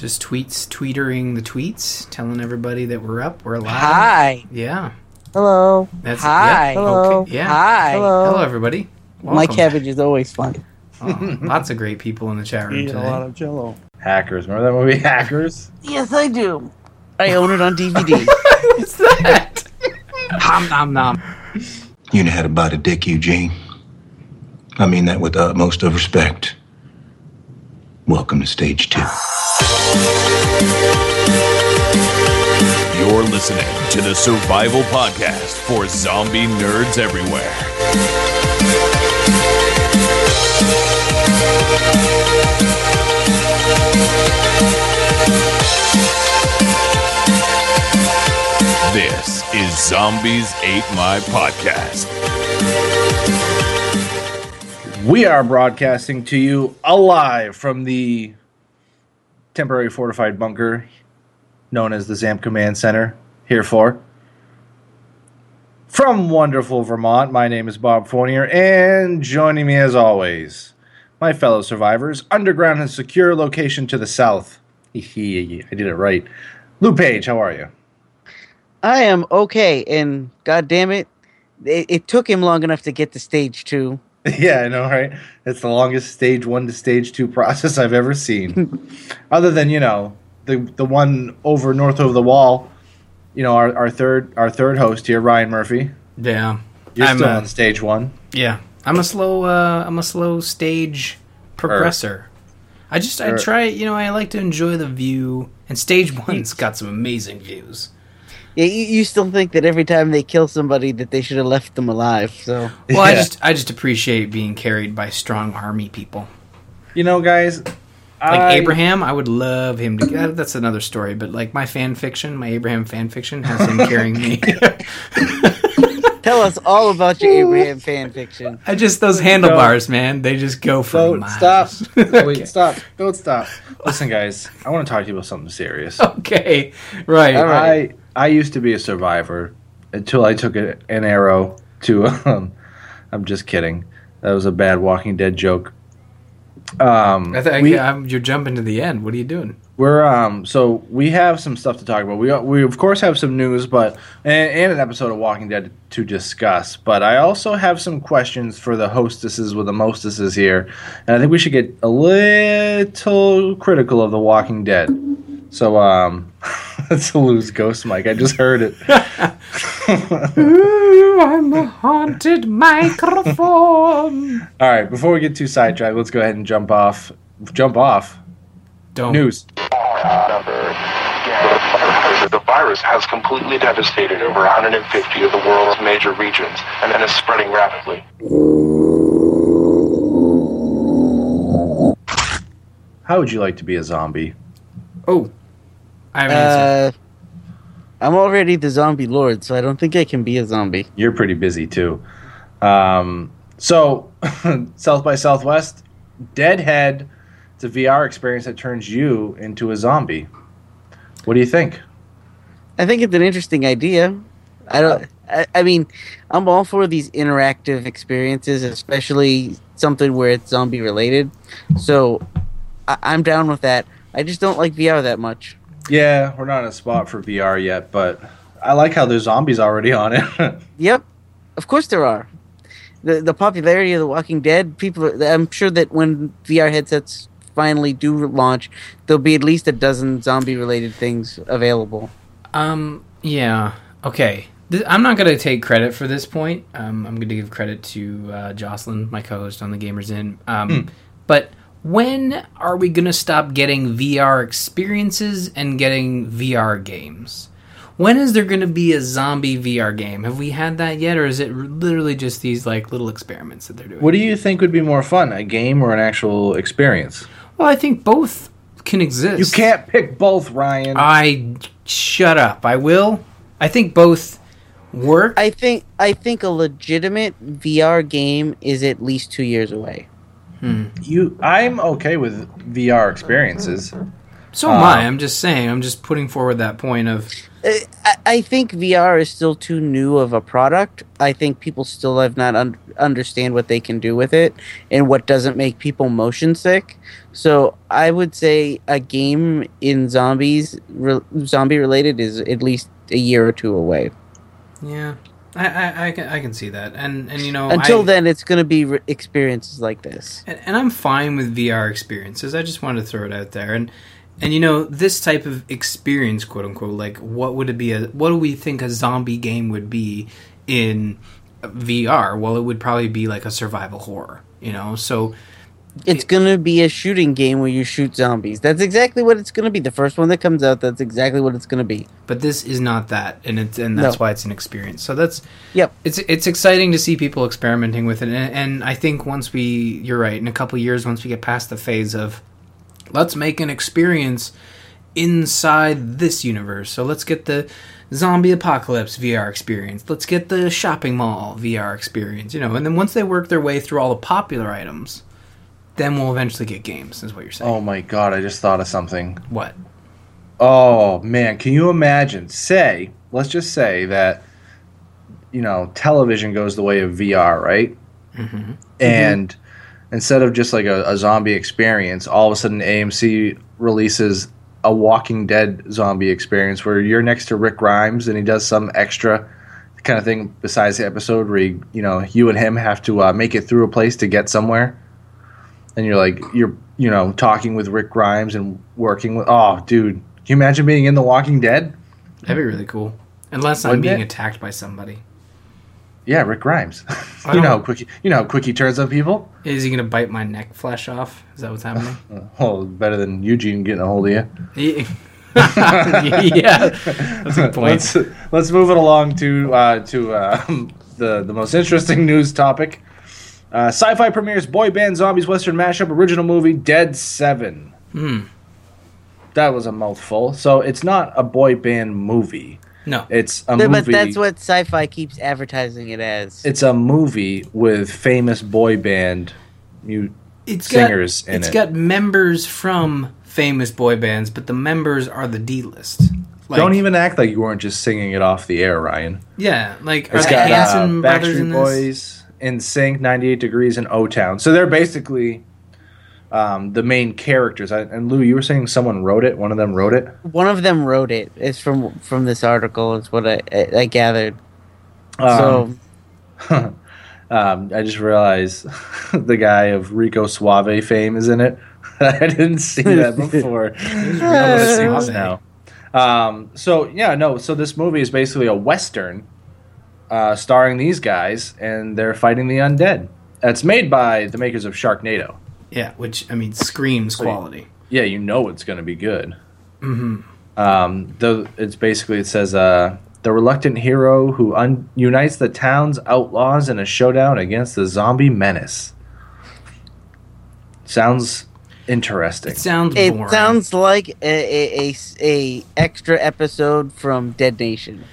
Just tweets, tweetering the tweets, telling everybody that we're up, we're alive. Hi. Yeah. Hello. That's Hi. yeah, Hello. Okay. Yeah. Hi. Hello. Hello, everybody. My cabbage is always fun. Oh, lots of great people in the chat room Eat a lot of Jello. Hackers. Remember that movie Hackers? Yes, I do. I own it on DVD. What's that? Hom nom nom. You know how to bite a dick, Eugene. I mean that with the utmost of respect. Welcome to stage two. You're listening to the Survival Podcast for zombie nerds everywhere. This is Zombies Ate My Podcast. We are broadcasting to you alive from the temporary fortified bunker known as the ZAMP Command Center. Here for. From wonderful Vermont, my name is Bob Fournier, and joining me as always, my fellow survivors, underground and secure location to the south. I did it right. Lou Page, how are you? I am okay, and god damn it, it, it took him long enough to get to stage two. Yeah, I know, right? It's the longest stage one to stage two process I've ever seen. Other than, you know, the the one over north of the wall, you know, our, our third our third host here, Ryan Murphy. Yeah. You're I'm, still uh, on stage one. Yeah. I'm a slow uh I'm a slow stage progressor. I just I Er. try, you know, I like to enjoy the view and stage 1's got some amazing views. Yeah, you, you still think that every time they kill somebody that they should have left them alive. So Well, I just I just appreciate being carried by strong army people. You know, guys, Like I- Abraham, I would love him to. that- That's another story, but like my fan fiction, my Abraham fan fiction has him carrying me. tell us all about your Abraham fan fiction. I just those handlebars, man. They just go for Don't miles. stop. Wait, stop. Don't stop. Listen, guys, I want to talk to you about something serious. okay, right. All right. I I used to be a survivor until I took a, an arrow to. Um, I'm just kidding. That was a bad Walking Dead joke. Um, I think we- I'm, you're jumping to the end. What are you doing? We're um so we have some stuff to talk about. We we of course have some news, but and, and an episode of Walking Dead to discuss. But I also have some questions for the hostesses with the mostesses here, and I think we should get a little critical of the Walking Dead. So um, that's a loose ghost mic. I just heard it. Ooh, I'm a haunted microphone. All right, before we get too sidetracked, let's go ahead and jump off. Jump off. Don't. News. The virus has completely devastated over 150 of the world's major regions and then is spreading rapidly. How would you like to be a zombie? Oh, I have an answer. Uh, I'm already the zombie lord, so I don't think I can be a zombie. You're pretty busy too. Um, so, South by Southwest, Deadhead. It's a VR experience that turns you into a zombie. What do you think? I think it's an interesting idea. I don't. I, I mean, I'm all for these interactive experiences, especially something where it's zombie related. So, I, I'm down with that. I just don't like VR that much. Yeah, we're not in a spot for VR yet, but I like how there's zombies already on it. Yep, of course there are. The the popularity of The Walking Dead, people. I'm sure that when VR headsets finally do launch, there'll be at least a dozen zombie related things available. Um, yeah. Okay. Th- I'm not going to take credit for this point. Um, I'm going to give credit to uh, Jocelyn, my co-host on the Gamers Inn. Um, But when are we going to stop getting VR experiences and getting VR games? When is there going to be a zombie VR game? Have we had that yet, or is it literally just these like little experiments that they're doing? what do you think would be more fun, a game or an actual experience? well, I think both can exist. You can't pick both, Ryan. I shut up. I will. I think both work. I think I think a legitimate VR game is at least two years away. You, I'm okay with VR experiences. So am I. I'm just saying. I'm just putting forward that point of Uh, I, I think VR is still too new of a product. I think people still have not un- understand what they can do with it and what doesn't make people motion sick. So I would say a game in zombies, re- zombie related, is at least a year or two away. yeah. I, I, I can I can see that, and and you know Until I- then, it's going to be re- experiences like this. and, and I'm fine with VR experiences. I just wanted to throw it out there, and and you know this type of experience, quote unquote, like what would it be? A, what do we think a zombie game would be in VR? Well, it would probably be like a survival horror, you know. So It's going to be a shooting game where you shoot zombies. That's exactly what it's going to be. The first one that comes out, that's exactly what it's going to be. but this is not that, and it's and that's No. why it's an experience. So that's Yep. it's it's exciting to see people experimenting with it, and, and I think once we, you're right, in a couple years, once we get past the phase of let's make an experience inside this universe. So let's get the zombie apocalypse VR experience. Let's get the shopping mall VR experience. You know, and then once they work their way through all the popular items, then we'll eventually get games. Is what you're saying? Oh my god, I just thought of something. What? Oh man, can you imagine? Say, let's just say that you know television goes the way of VR, right? And instead of just like a, a zombie experience, all of a sudden AMC releases a Walking Dead zombie experience where you're next to Rick Grimes and he does some extra kind of thing besides the episode where you, you know you and him have to uh, make it through a place to get somewhere, and you're like you're you know talking with Rick Grimes and working with oh dude, can you imagine being in The Walking Dead? That'd be really cool. Unless I'm Wouldn't being it? attacked by somebody. Yeah, Rick Grimes. I you know how quick he, you know how quick he turns on people. Is he gonna bite my neck flesh off? Is that what's happening? Oh, better than Eugene getting a hold of you. yeah, yeah, that's a good point. Let's let's move it along to uh, to uh, the the most interesting news topic. Uh, Syfy premieres boy band zombies western mashup original movie Dead Seven. Hmm. That was a mouthful. So it's not a boy band movie. No, It's a But movie. But that's what Syfy keeps advertising it as. it's a movie with famous boy band mu- it's singers got, in It's it. Has got members from famous boy bands, but the members are the D list. Like, Don't even act like you weren't just singing it off the air, Ryan. Yeah, like are It's the got uh, Hanson brothers in Backstreet this? Boys, NSYNC, 98 Degrees, and O Town. So they're basically um, the main characters. I, and Lou, you were saying someone wrote it. One of them wrote it. One of them wrote it. It's from from this article. Is what I I, I gathered. Um, so um, I just realized the guy of Rico Suave fame is in it. I didn't see that before. I'm gonna see this now. Um, so yeah, no. So this movie is basically a western, uh, starring these guys, and they're fighting the undead. It's made by the makers of Sharknado. Yeah, which I mean screams quality. yeah, you know it's going to be good. Mm-hmm. Um, the it's basically it says uh, the reluctant hero who un- unites the town's outlaws in a showdown against the zombie menace. Sounds interesting. It sounds it sounds like a, a, a s- a extra episode from Dead Nation.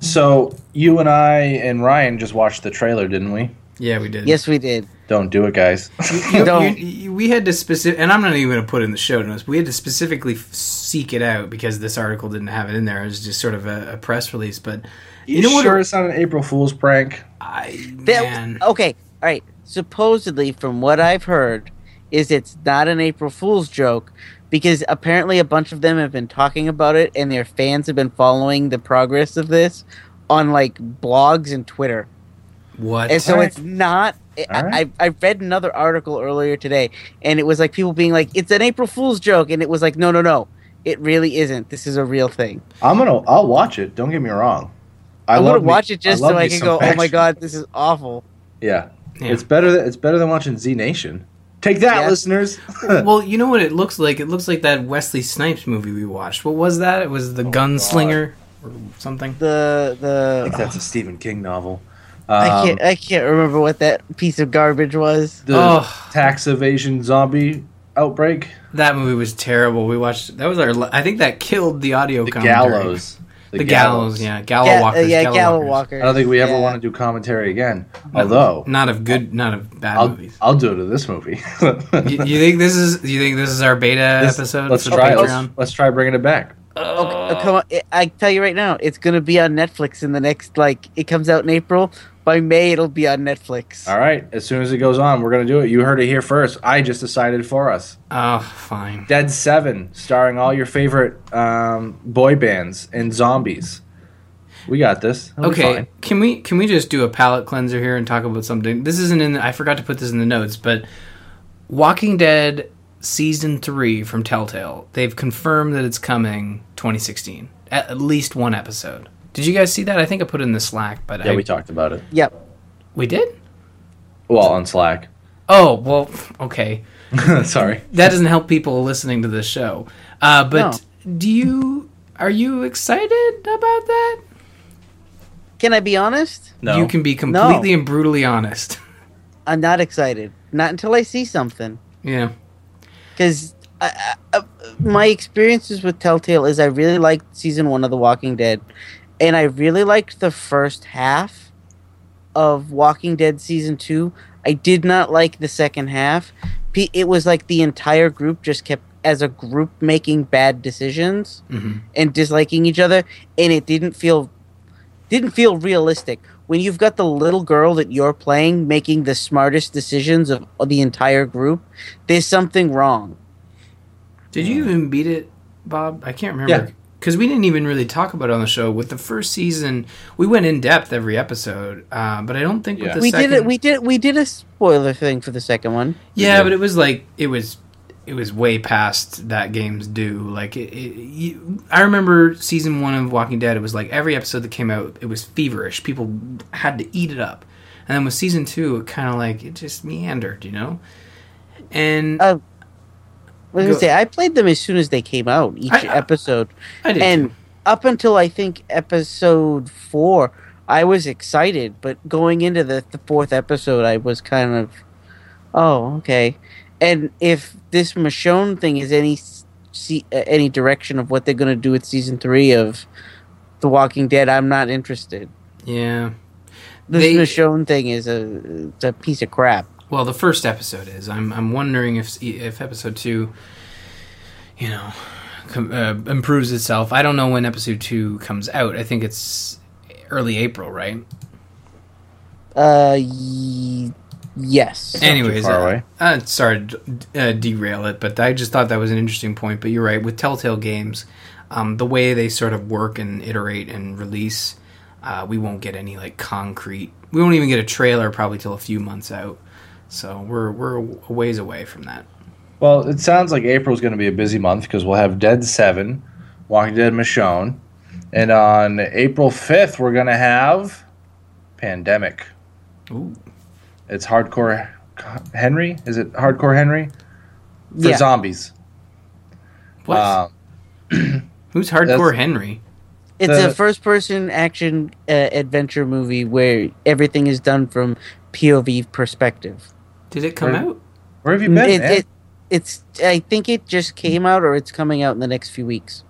So you and I and Ryan just watched the trailer, didn't we? Yeah, we did. Yes, we did. Don't do it, guys. You- Don't. you- you- we had to specific, and I'm not even going to put it in the show notes. We had to specifically f- seek it out because this article didn't have it in there. It was just sort of a, a press release. But you, know what sure it- it's not an April Fool's prank? I That- man, okay, all right. Supposedly, from what I've heard, is it's not an April Fool's joke because apparently a bunch of them have been talking about it and their fans have been following the progress of this on like blogs and Twitter. what? And so Alright. it's not. I, Alright. I I read another article earlier today, and it was like people being like, "It's an April Fool's joke," and it was like, "No, no, no, it really isn't. This is a real thing." I'm gonna. I'll watch it. Don't get me wrong. I I'm gonna me- watch it just love so I can some go, "Oh my god, this is awful." Yeah. Yeah. It's better than it's better than watching Z Nation. Take that, Yeah. listeners. well, you know what it looks like? It looks like that Wesley Snipes movie we watched. What was that? It was the Gunslinger or something. The the I think that's a Stephen King novel. I Um, can't I can't remember what that piece of garbage was. the Oh. tax evasion zombie outbreak. That movie was terrible. We watched. That was our. I think that killed the audio. The commentary. gallows. The The, gallows. yeah, gallow Ga- uh, yeah, gallow Gallow walkers. Walkers. I don't think we ever yeah. want to do commentary again. Although Not of good, not of bad I'll movies. I'll do it to this movie. you, you think this is? You think this is our beta This- episode Let's try. Let's, let's try bringing it back. Uh, come on, I- I tell you right now, it's gonna be on Netflix in the next like it comes out in April. By May, it'll be on Netflix. All right. As soon as it goes on, we're gonna do it. You heard it here first. I just decided for us. Oh, fine. Dead Seven, starring all your favorite um, boy bands and zombies. We got this. It'll Okay, can we can we just do a palate cleanser here and talk about something? This isn't in. I forgot to put this in the notes, but Walking Dead season three from Telltale. They've confirmed that it's coming 2016. At, at least one episode. Did you guys see that? I think I put it in the Slack, but Yeah, I, we talked about it. Yep. we did. Well, on Slack. Oh well, okay. Sorry. That doesn't help people listening to the show. Uh, but do you are you excited about that? Can I be honest? No. You can be completely and brutally honest. I'm not excited. Not until I see something. Yeah. Because uh, my experiences with Telltale is I really liked season one of The Walking Dead, and I really liked the first half of Walking Dead season two. I did not like the second half. It was like the entire group just kept as a group making bad decisions Mhm. and disliking each other, and it didn't feel didn't feel realistic. When you've got the little girl that you're playing making the smartest decisions of, of the entire group, there's something wrong. Did you even beat it, Bob? I can't remember. Yeah. Because we didn't even really talk about it on the show. With the first season, we went in depth every episode, uh, but I don't think Yeah. with the we second. did it. We did. We did a spoiler thing for the second one. yeah, did. but it was like it was it was way past that game's due. Like it, it, you, I remember season one of Walking Dead. It was like every episode that came out, it was feverish. People had to eat it up, and then with season two, it kind of like it just meandered, you know. And Uh, I was Go- gonna say I played them as soon as they came out. Each I- I- episode, I did and too. up until I think episode four, I was excited. But going into the, the fourth episode, I was kind of, oh okay. And if this Michonne thing is any see, uh, any direction of what they're gonna do with season three of The Walking Dead, I'm not interested. yeah. This They- Michonne thing is a it's a piece of crap. Well, the first episode is. I'm I'm wondering if if episode two, you know, com- uh, improves itself. I don't know when episode two comes out. I think it's early April, right? Uh, y- yes. Anyways, far uh, uh, sorry to uh, derail it, but I just thought that was an interesting point. But you're right with Telltale games, um, the way they sort of work and iterate and release, uh, we won't get any like concrete. We won't even get a trailer probably till a few months out. So we're we're a ways away from that. Well, it sounds like April's going to be a busy month because we'll have Dead Seven, Walking Dead Michonne, and on April fifth we're going to have Pandemic. Ooh. It's Hardcore Henry. Is it Hardcore Henry for Yeah. zombies? What? Um, Who's Hardcore Uh, Henry? It's The- a first-person action uh, adventure movie where everything is done from POV perspective. Did it come Where- out? where have you been? It, it, it's. I think it just came out, or it's coming out in the next few weeks.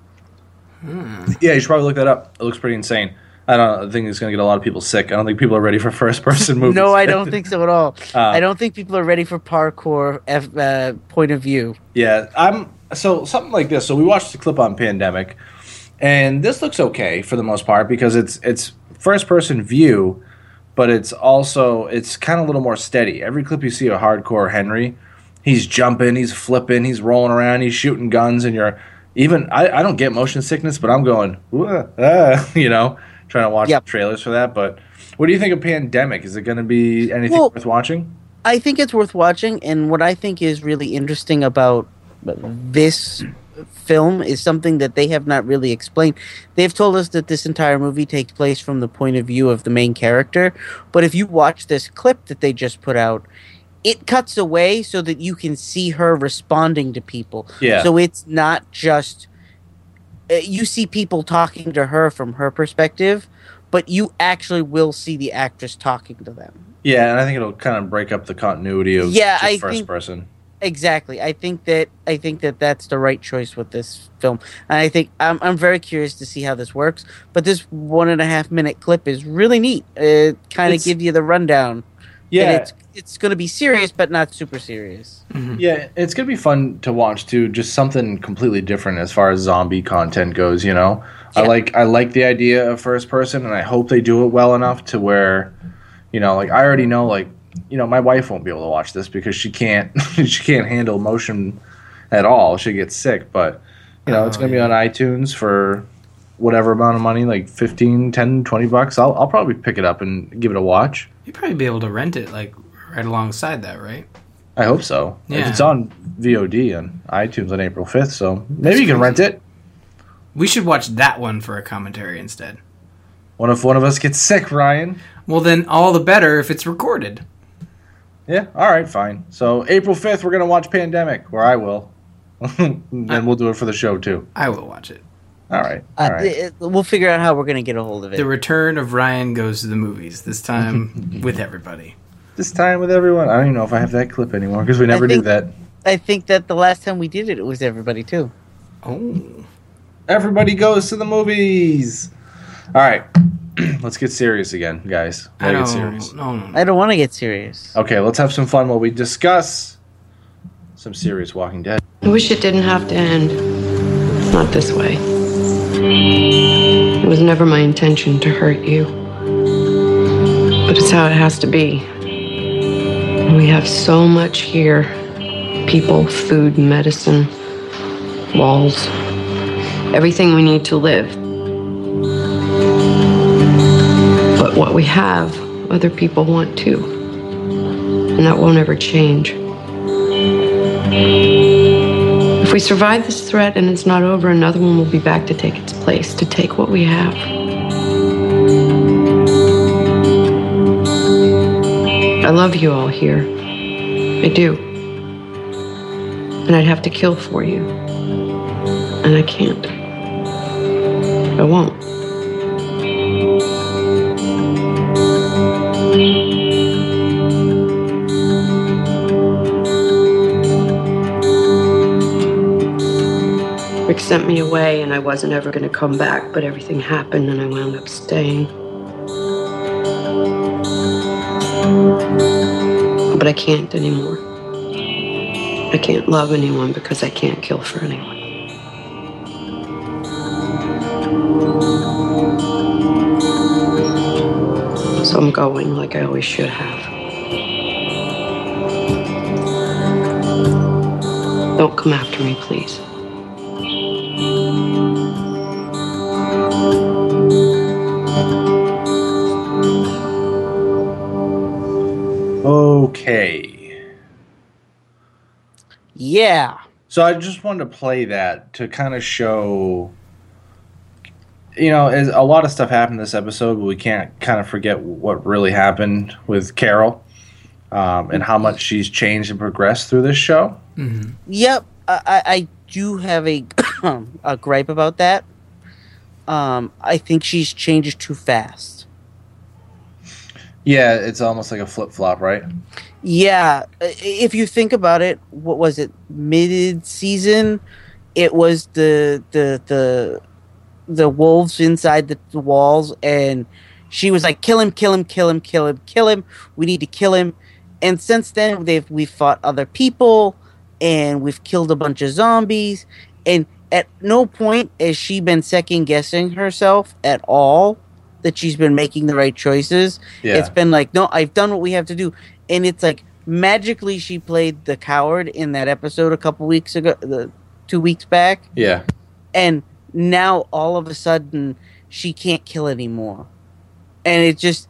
yeah, you should probably look that up. It looks pretty insane. I don't know. I think it's going to get a lot of people sick. I don't think people are ready for first-person movies. No, I don't think so at all. Uh, I don't think people are ready for parkour F, uh, point of view. Yeah, I'm so something like this. So we watched the clip on Pandemic, and this looks okay for the most part because it's it's first person view, but it's also it's kind of a little more steady. Every clip you see of Hardcore Henry, he's jumping, he's flipping, he's rolling around, he's shooting guns, and you're even I, I don't get motion sickness, but I'm going "Wah, ah," you know trying to watch Yep. the trailers for that. But what do you think of Pandemic? Is it going to be anything Well- worth watching? I think it's worth watching, and what I think is really interesting about this film is something that they have not really explained. They've told us that this entire movie takes place from the point of view of the main character, but if you watch this clip that they just put out, it cuts away so that you can see her responding to people. Yeah. So it's not just Uh, you see people talking to her from her perspective, but you actually will see the actress talking to them. Yeah, and I think it'll kind of break up the continuity of Yeah, I first think- person. Exactly. I think that I think that that's the right choice with this film, and I think I'm I'm very curious to see how this works. But this one and a half minute clip is really neat. It kind of gives you the rundown. Yeah, And it's it's going to be serious, but not super serious. Mm-hmm. Yeah, it's gonna be fun to watch too. Just something completely different as far as zombie content goes. You know, I like I like the idea of first person, and I hope they do it well enough to where, you know, like I already know, like you know, my wife won't be able to watch this because she can't she can't handle motion at all. She gets sick, but you know, it's Oh, gonna be on iTunes for whatever amount of money like 15 10 20 bucks i'll, I'll probably pick it up and give it a watch You'd probably be able to rent it like right alongside that, right? i hope so if Yeah. it's on vod and itunes on april 5th so maybe you can rent it We should watch that one for a commentary instead. What if one of us gets sick, Ryan? Well, then all the better if it's recorded. Yeah, all right, fine. So April fifth, we're gonna watch Pandemic, or I will. then we'll do it for the show too. I will watch it. All right. All right. Uh, right. it- we'll figure out how we're going to get a hold of it. The return of Ryan goes to the movies. This time with everybody. This time with everyone. I don't even know if I have that clip anymore because we never think- did that. I think that the last time we did it, it was everybody too. Oh, Everybody goes to the movies. All right, let's get serious again, guys. I don't. get serious. No, no, no. I don't want to get serious. Okay, let's have some fun while we discuss some serious Walking Dead. I wish it didn't have to end. Not this way. It was never my intention to hurt you. But it's how it has to be. We have so much here people, food, medicine, walls, everything we need to live. But what we have, other people want too. And that won't ever change. If we survive this threat and it's not over, another one will be back to take its place, to take what we have. I love you all here. I do. And I'd have to kill for you. And I can't. I won't. Rick sent me away and I wasn't ever going to come back, but everything happened and I wound up staying. But I can't anymore. I can't love anyone because I can't kill for anyone. So I'm going like I always should have. Don't come after me, please. Okay. Yeah. So I just wanted to play that to kind of show, you know, as a lot of stuff happened this episode, but we can't kind of forget what really happened with Carol um, and how much she's changed and progressed through this show. Yep. I, I, I do have a a gripe about that. Um, I think she's changed too fast. Yeah, it's almost like a flip flop, right? Yeah, if you think about it, what was it? Mid season, it was the the the the wolves inside the, the walls, and she was like, "Kill him! Kill him! Kill him! Kill him! Kill him! We need to kill him!" And since then, they've we've fought other people, and we've killed a bunch of zombies, and at no point has she been second guessing herself at all that she's been making the right choices. Yeah. It's been like, no, I've done what we have to do, and it's like magically she played the coward in that episode a couple weeks ago, the two weeks back, Yeah. and now all of a sudden she can't kill anymore, and it just.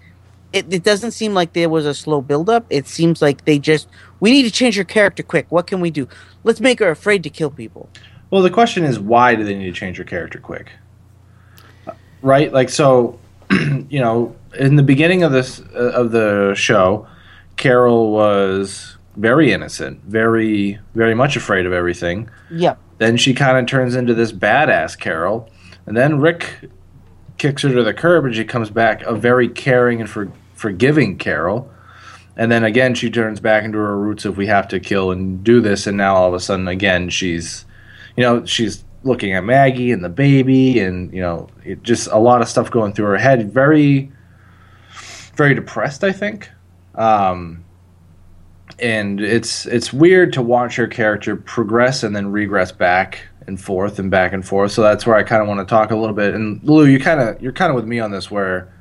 It, it doesn't seem like there was a slow buildup. It seems like they just we need to change her character quick. What can we do? Let's make her afraid to kill people. Well, the question is, why do they need to change her character quick? Right? Like, so, you know, in the beginning of this uh, of the show, Carol was very innocent, very, very much afraid of everything. Yep. Then she kind of turns into this badass Carol, and then Rick kicks her to the curb, and she comes back a very caring and for, forgiving Carol. and then again she turns back into her roots of we have to kill and do this, and now all of a sudden again she's, you know, she's looking at Maggie and the baby, and you know, it just a lot of stuff going through her head. Very, very depressed, I think. Um, and it's it's weird to watch her character progress and then regress back and forth and back and forth. So that's where I kind of want to talk a little bit. And Lou, you kind of you're kind of with me on this, where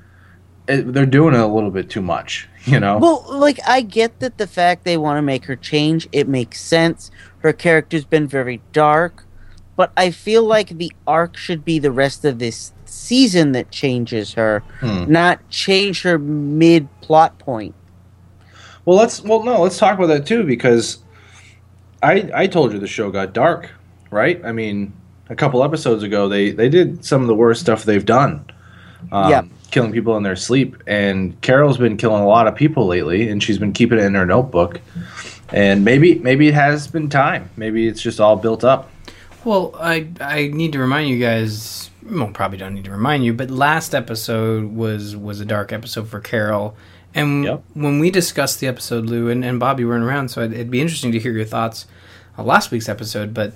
it, they're doing it a little bit too much. You know? Well, like I get that the fact they want to make her change, it makes sense. Her character's been very dark, but I feel like the arc should be the rest of this season that changes her, not change her mid plot point. Well, let's well no, let's talk about that too because I I told you the show got dark, right? I mean, a couple episodes ago they they did some of the worst stuff they've done. Um, Yeah. killing people in their sleep and Carol's been killing a lot of people lately and she's been keeping it in her notebook. And maybe maybe it has been time. Maybe it's just all built up. Well, I I need to remind you guys. Well, probably don't need to remind you, but last episode was was a dark episode for Carol. And Yep. when we discussed the episode, Lou and, and Bobby weren't around, so it'd, it'd be interesting to hear your thoughts on last week's episode. But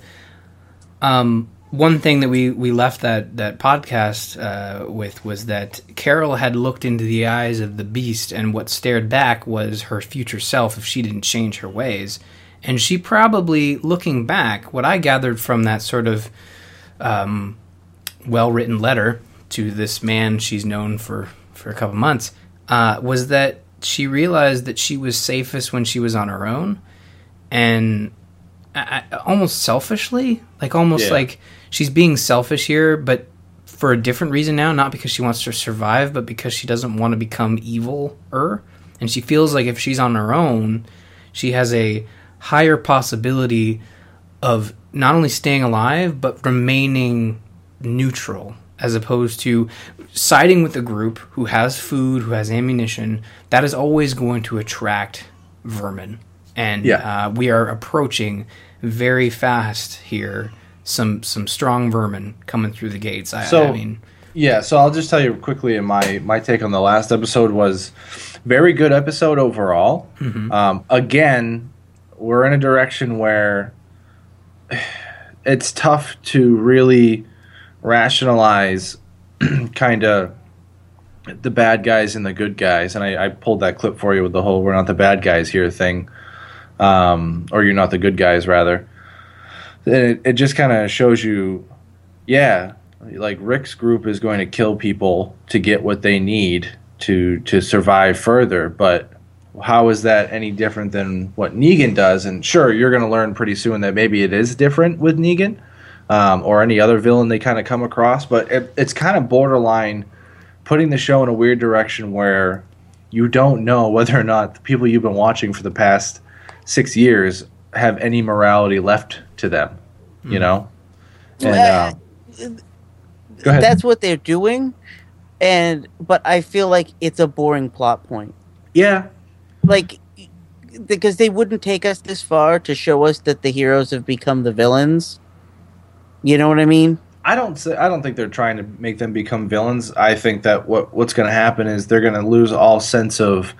um, one thing that we, we left that that podcast uh, with was that Carol had looked into the eyes of the beast, and what stared back was her future self if she didn't change her ways. And she probably, looking back, what I gathered from that sort of um, well written letter to this man she's known for, for a couple months uh, was that she realized that she was safest when she was on her own. And I, I- almost selfishly, like almost Yeah. like she's being selfish here, but for a different reason now, not because she wants to survive, but because she doesn't want to become evil er. And she feels like if she's on her own, she has a higher possibility of not only staying alive, but remaining neutral as opposed to siding with a group who has food, who has ammunition. That is always going to attract vermin. And Yeah. uh, we are approaching very fast here some some strong vermin coming through the gates. I, So- I mean, Yeah, so I'll just tell you quickly. My my take on the last episode was very good episode overall. Um, again, we're in a direction where it's tough to really rationalize kind of the bad guys and the good guys. And I, I pulled that clip for you with the whole "we're not the bad guys here" thing, um, or "you're not the good guys" rather. It, it just kind of shows you, yeah, like Rick's group is going to kill people to get what they need to to survive further, but how is that any different than what Negan does? And sure, you're going to learn pretty soon that maybe it is different with Negan um, or any other villain they kind of come across, but it, it's kind of borderline putting the show in a weird direction where you don't know whether or not the people you've been watching for the past six years have any morality left to them. You know, and uh, go ahead. That's what they're doing, and but I feel like it's a boring plot point. yeah, Like because they wouldn't take us this far to show us that the heroes have become the villains. You know what I mean? I don't say, I don't think they're trying to make them become villains. I think that what what's going to happen is they're going to lose all sense of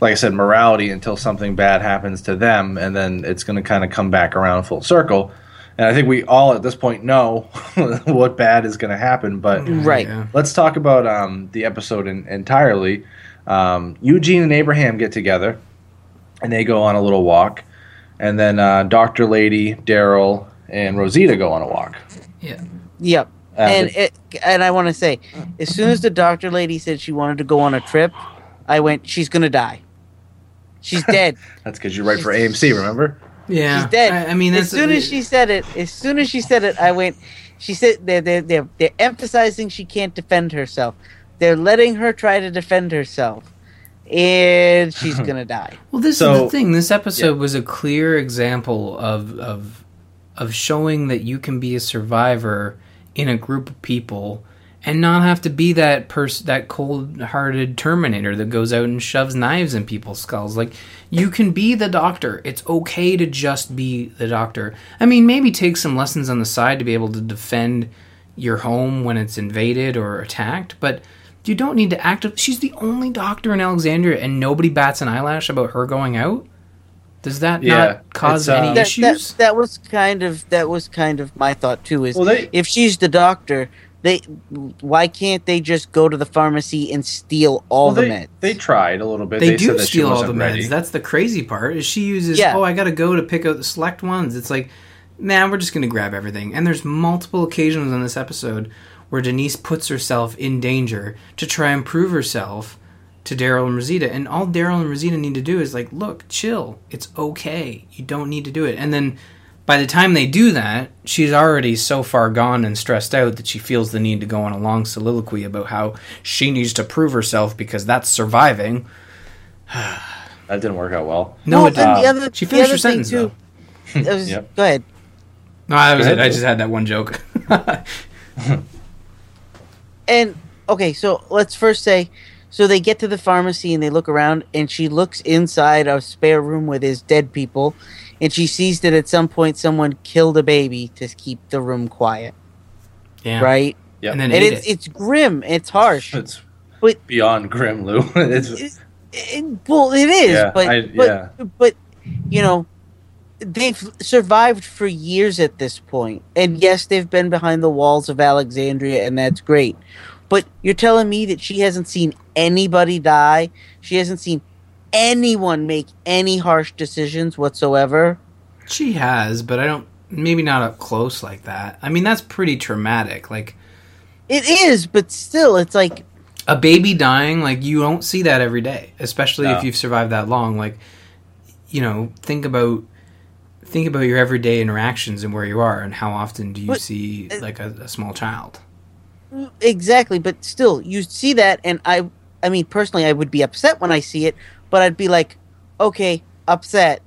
like I said morality until something bad happens to them and then it's going to kind of come back around full circle. And I think we all at this point know what bad is going to happen, but Right. yeah. let's talk about um, the episode in, entirely. Um, Eugene and Abraham get together, and they go on a little walk, and then uh, Doctor Lady, Daryl, and Rosita go on a walk. yeah. Yep. Uh, and the- it, and I want to say, as soon as the doctor lady said she wanted to go on a trip, I went, she's gonna die. She's dead. That's because you write for AMC, remember? Yeah. She's dead. I, I mean, as soon as she said it, as soon as she said it, I went. She said they're they're they're, they're emphasizing she can't defend herself. They're letting her try to defend herself, and she's gonna die. Well, this is the thing. This episode was a clear example of of of showing that you can be a survivor in a group of people and not have to be that person, that cold-hearted Terminator that goes out and shoves knives in people's skulls. Like you can be the doctor. It's okay to just be the doctor. I mean, maybe take some lessons on the side to be able to defend your home when it's invaded or attacked, but You don't need to act. She's the only doctor in Alexandria, and nobody bats an eyelash about her going out. Does that Yeah, not cause it's, uh, any that, that, issues? that was kind of that was kind of my thought too. Is Well, they- if she's the doctor, they why can't they just go to the pharmacy and steal all Well, the they, meds? they tried a little bit. they, They, do said that she steal all the wasn't meds. ready. That's the crazy part. Is she uses? Yeah. Oh, I got to go to pick out the select ones. It's like, nah, we're just gonna grab everything. And there's multiple occasions in this episode where Denise puts herself in danger to try and prove herself to Daryl and Rosita, and all Daryl and Rosita need to do is like, look, chill. It's okay. You don't need to do it. And then. By the time they do that, she's already so far gone and stressed out that she feels the need to go on a long soliloquy about how she needs to prove herself because that's surviving. that didn't work out well. No, Well, it didn't. the other, She finished other her sentence, thing too. it was- Yep. Go ahead. No, that was Go it. I just had that one joke. And okay, so let's first say, so they get to the pharmacy and they look around, and she looks inside a spare room with his dead people, and she sees that at some point someone killed a baby to keep the room quiet, yeah. right? Yeah. And then And it's it. it's grim, it's harsh. it's But- beyond grim, Lou. it's It- it- well, it is, Yeah, but I- but yeah. but you know, they've survived for years at this point, and yes, they've been behind the walls of Alexandria, and that's great. But you're telling me that she hasn't seen anybody die. She hasn't seen anyone make any harsh decisions whatsoever. She has, but I don't. Maybe not up close like that. I mean, that's pretty traumatic. Like It is, but still, it's like a baby dying. Like you don't see that every day, especially No. if you've survived that long. Like you know, think about think about your everyday interactions and where you are, and how often do you But, see uh, like a, a small child? exactly, but still, you see that, and I, I mean, personally, I would be upset when I see it, but I'd be like, okay, upset,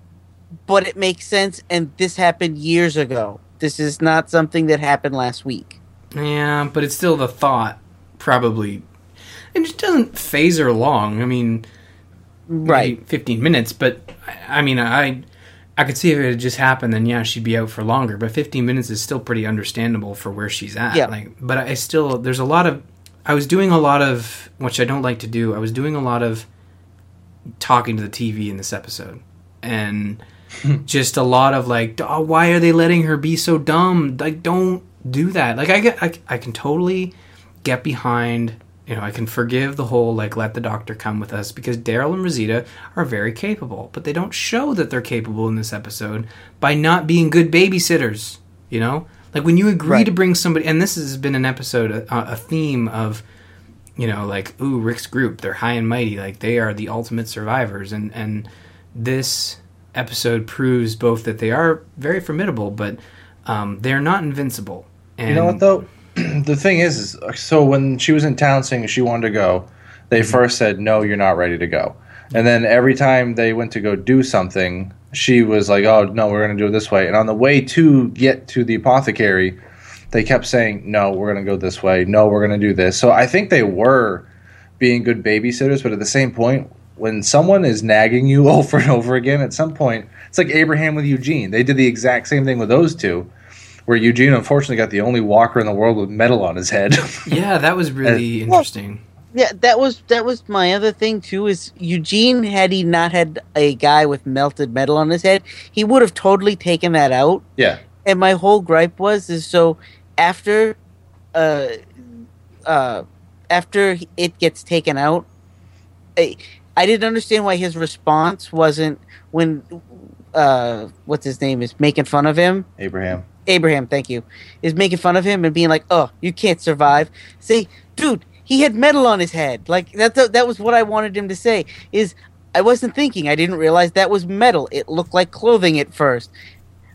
but it makes sense, and this happened years ago. This is not something that happened last week. Yeah, but it's still the thought. Probably, it just doesn't faze her long. I mean, maybe Right. 15 minutes but I- mean i i could see if it had just happened then yeah she'd be out for longer but 15 minutes is still pretty understandable for where she's at Yeah. like but i still there's a lot of i was doing a lot of which i don't like to do i was doing a lot of talking to the tv in this episode. And just a lot of like oh, why are they letting her be so dumb? Like don't do that. Like i get i, I can totally get behind you know i can forgive the whole like let the doctor come with us because daryl and rosita are very capable but they don't show that they're capable in this episode by not being good babysitters you know like when you agree Right. to bring somebody and this has been an episode a, a theme of you know like ooh rick's group they're high and mighty like they are the ultimate survivors and and this episode proves both that they are very formidable but um, they're not invincible and You know what though? the thing is, is so when she was in town saying she wanted to go, they Mm-hmm. first said no, you're not ready to go, and then every time they went to go do something, she was like, oh no, we're gonna do it this way, and on the way to get to the apothecary, they kept saying no, we're gonna go this way, no, we're gonna do this. So I think they were being good babysitters, but at the same point, when someone is nagging you over and over again, at some point, it's like Abraham with Eugene. They did the exact same thing with those two where Eugene unfortunately got the only walker in the world with metal on his head. yeah that was really interesting Yeah, that was that was my other thing too. Is Eugene had he not had a guy with melted metal on his head, he would have totally taken that out. yeah. And my whole gripe was is so after, uh, uh, after it gets taken out, I, I didn't understand why his response wasn't when, uh, what's his name is making fun of him. Abraham. Abraham, thank you, is making fun of him and being like, "Oh, you can't survive." Say, dude, he had metal on his head. Like that. That was what I wanted him to say. Is I wasn't thinking. I didn't realize that was metal. It looked like clothing at first.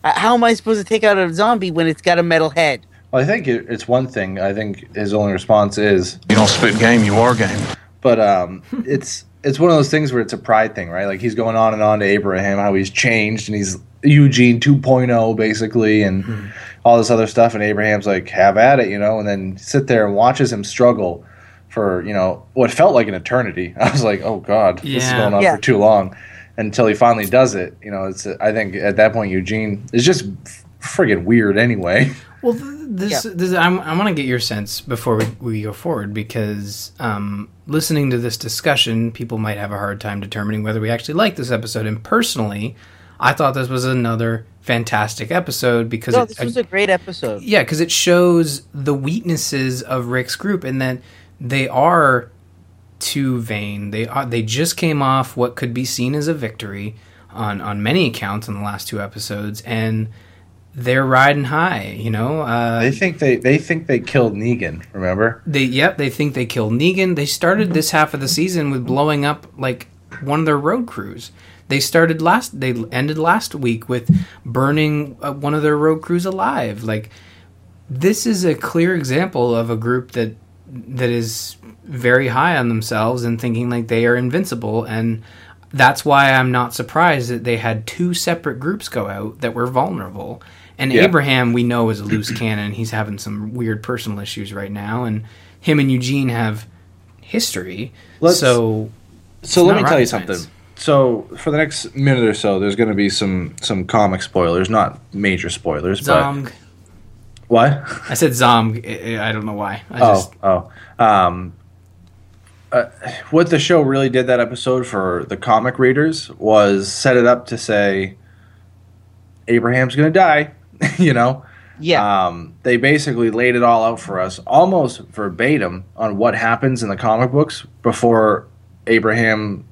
Uh, How am I supposed to take out a zombie when it's got a metal head? Well, I think it, it's one thing. I think his only response is, You don't spit game, you are game. but um, it's it's one of those things where it's a pride thing, right? Like he's going on and on to Abraham how he's changed and he's Eugene 2.0 basically, and all this other stuff. And Abraham's like, "Have at it," you know. And then sit there and watches him struggle for you know what felt like an eternity. I was like, "Oh God, this is going on Yeah. for too long." Until he finally does it, you know. It's I think at that point Eugene is just friggin' weird anyway. Well, th- this, this I'm, I want to get your sense before we, we go forward because um, listening to this discussion, people might have a hard time determining whether we actually like this episode. And personally, I thought this was another fantastic episode because No, it, this was a great episode. yeah, because it shows the weaknesses of Rick's group and that they are too vain. They are they just came off what could be seen as a victory on on many accounts in the last two episodes, and they're riding high. You know, uh, They think they they think they killed Negan. Remember? they yep they think they killed Negan. They started this half of the season with blowing up like one of their road crews. They started last. They ended last week with burning uh, one of their road crews alive. Like this is a clear example of a group that that is very high on themselves and thinking like they are invincible and that's why I'm not surprised that they had two separate groups go out that were vulnerable. And Yeah. Abraham, we know, is a loose cannon. He's having some weird personal issues right now, and him and Eugene have history. Let's- so So let me tell you rocket something. So for the next minute or so, there's going to be some some comic spoilers, not major spoilers, Zomg. but what? I said Zomg. I- I don't know why. I Oh, just oh. Um, uh, what the show really did that episode for the comic readers was set it up to say Abraham's going to die. you know, Yeah. um, they basically laid it all out for us, almost verbatim, on what happens in the comic books before Abraham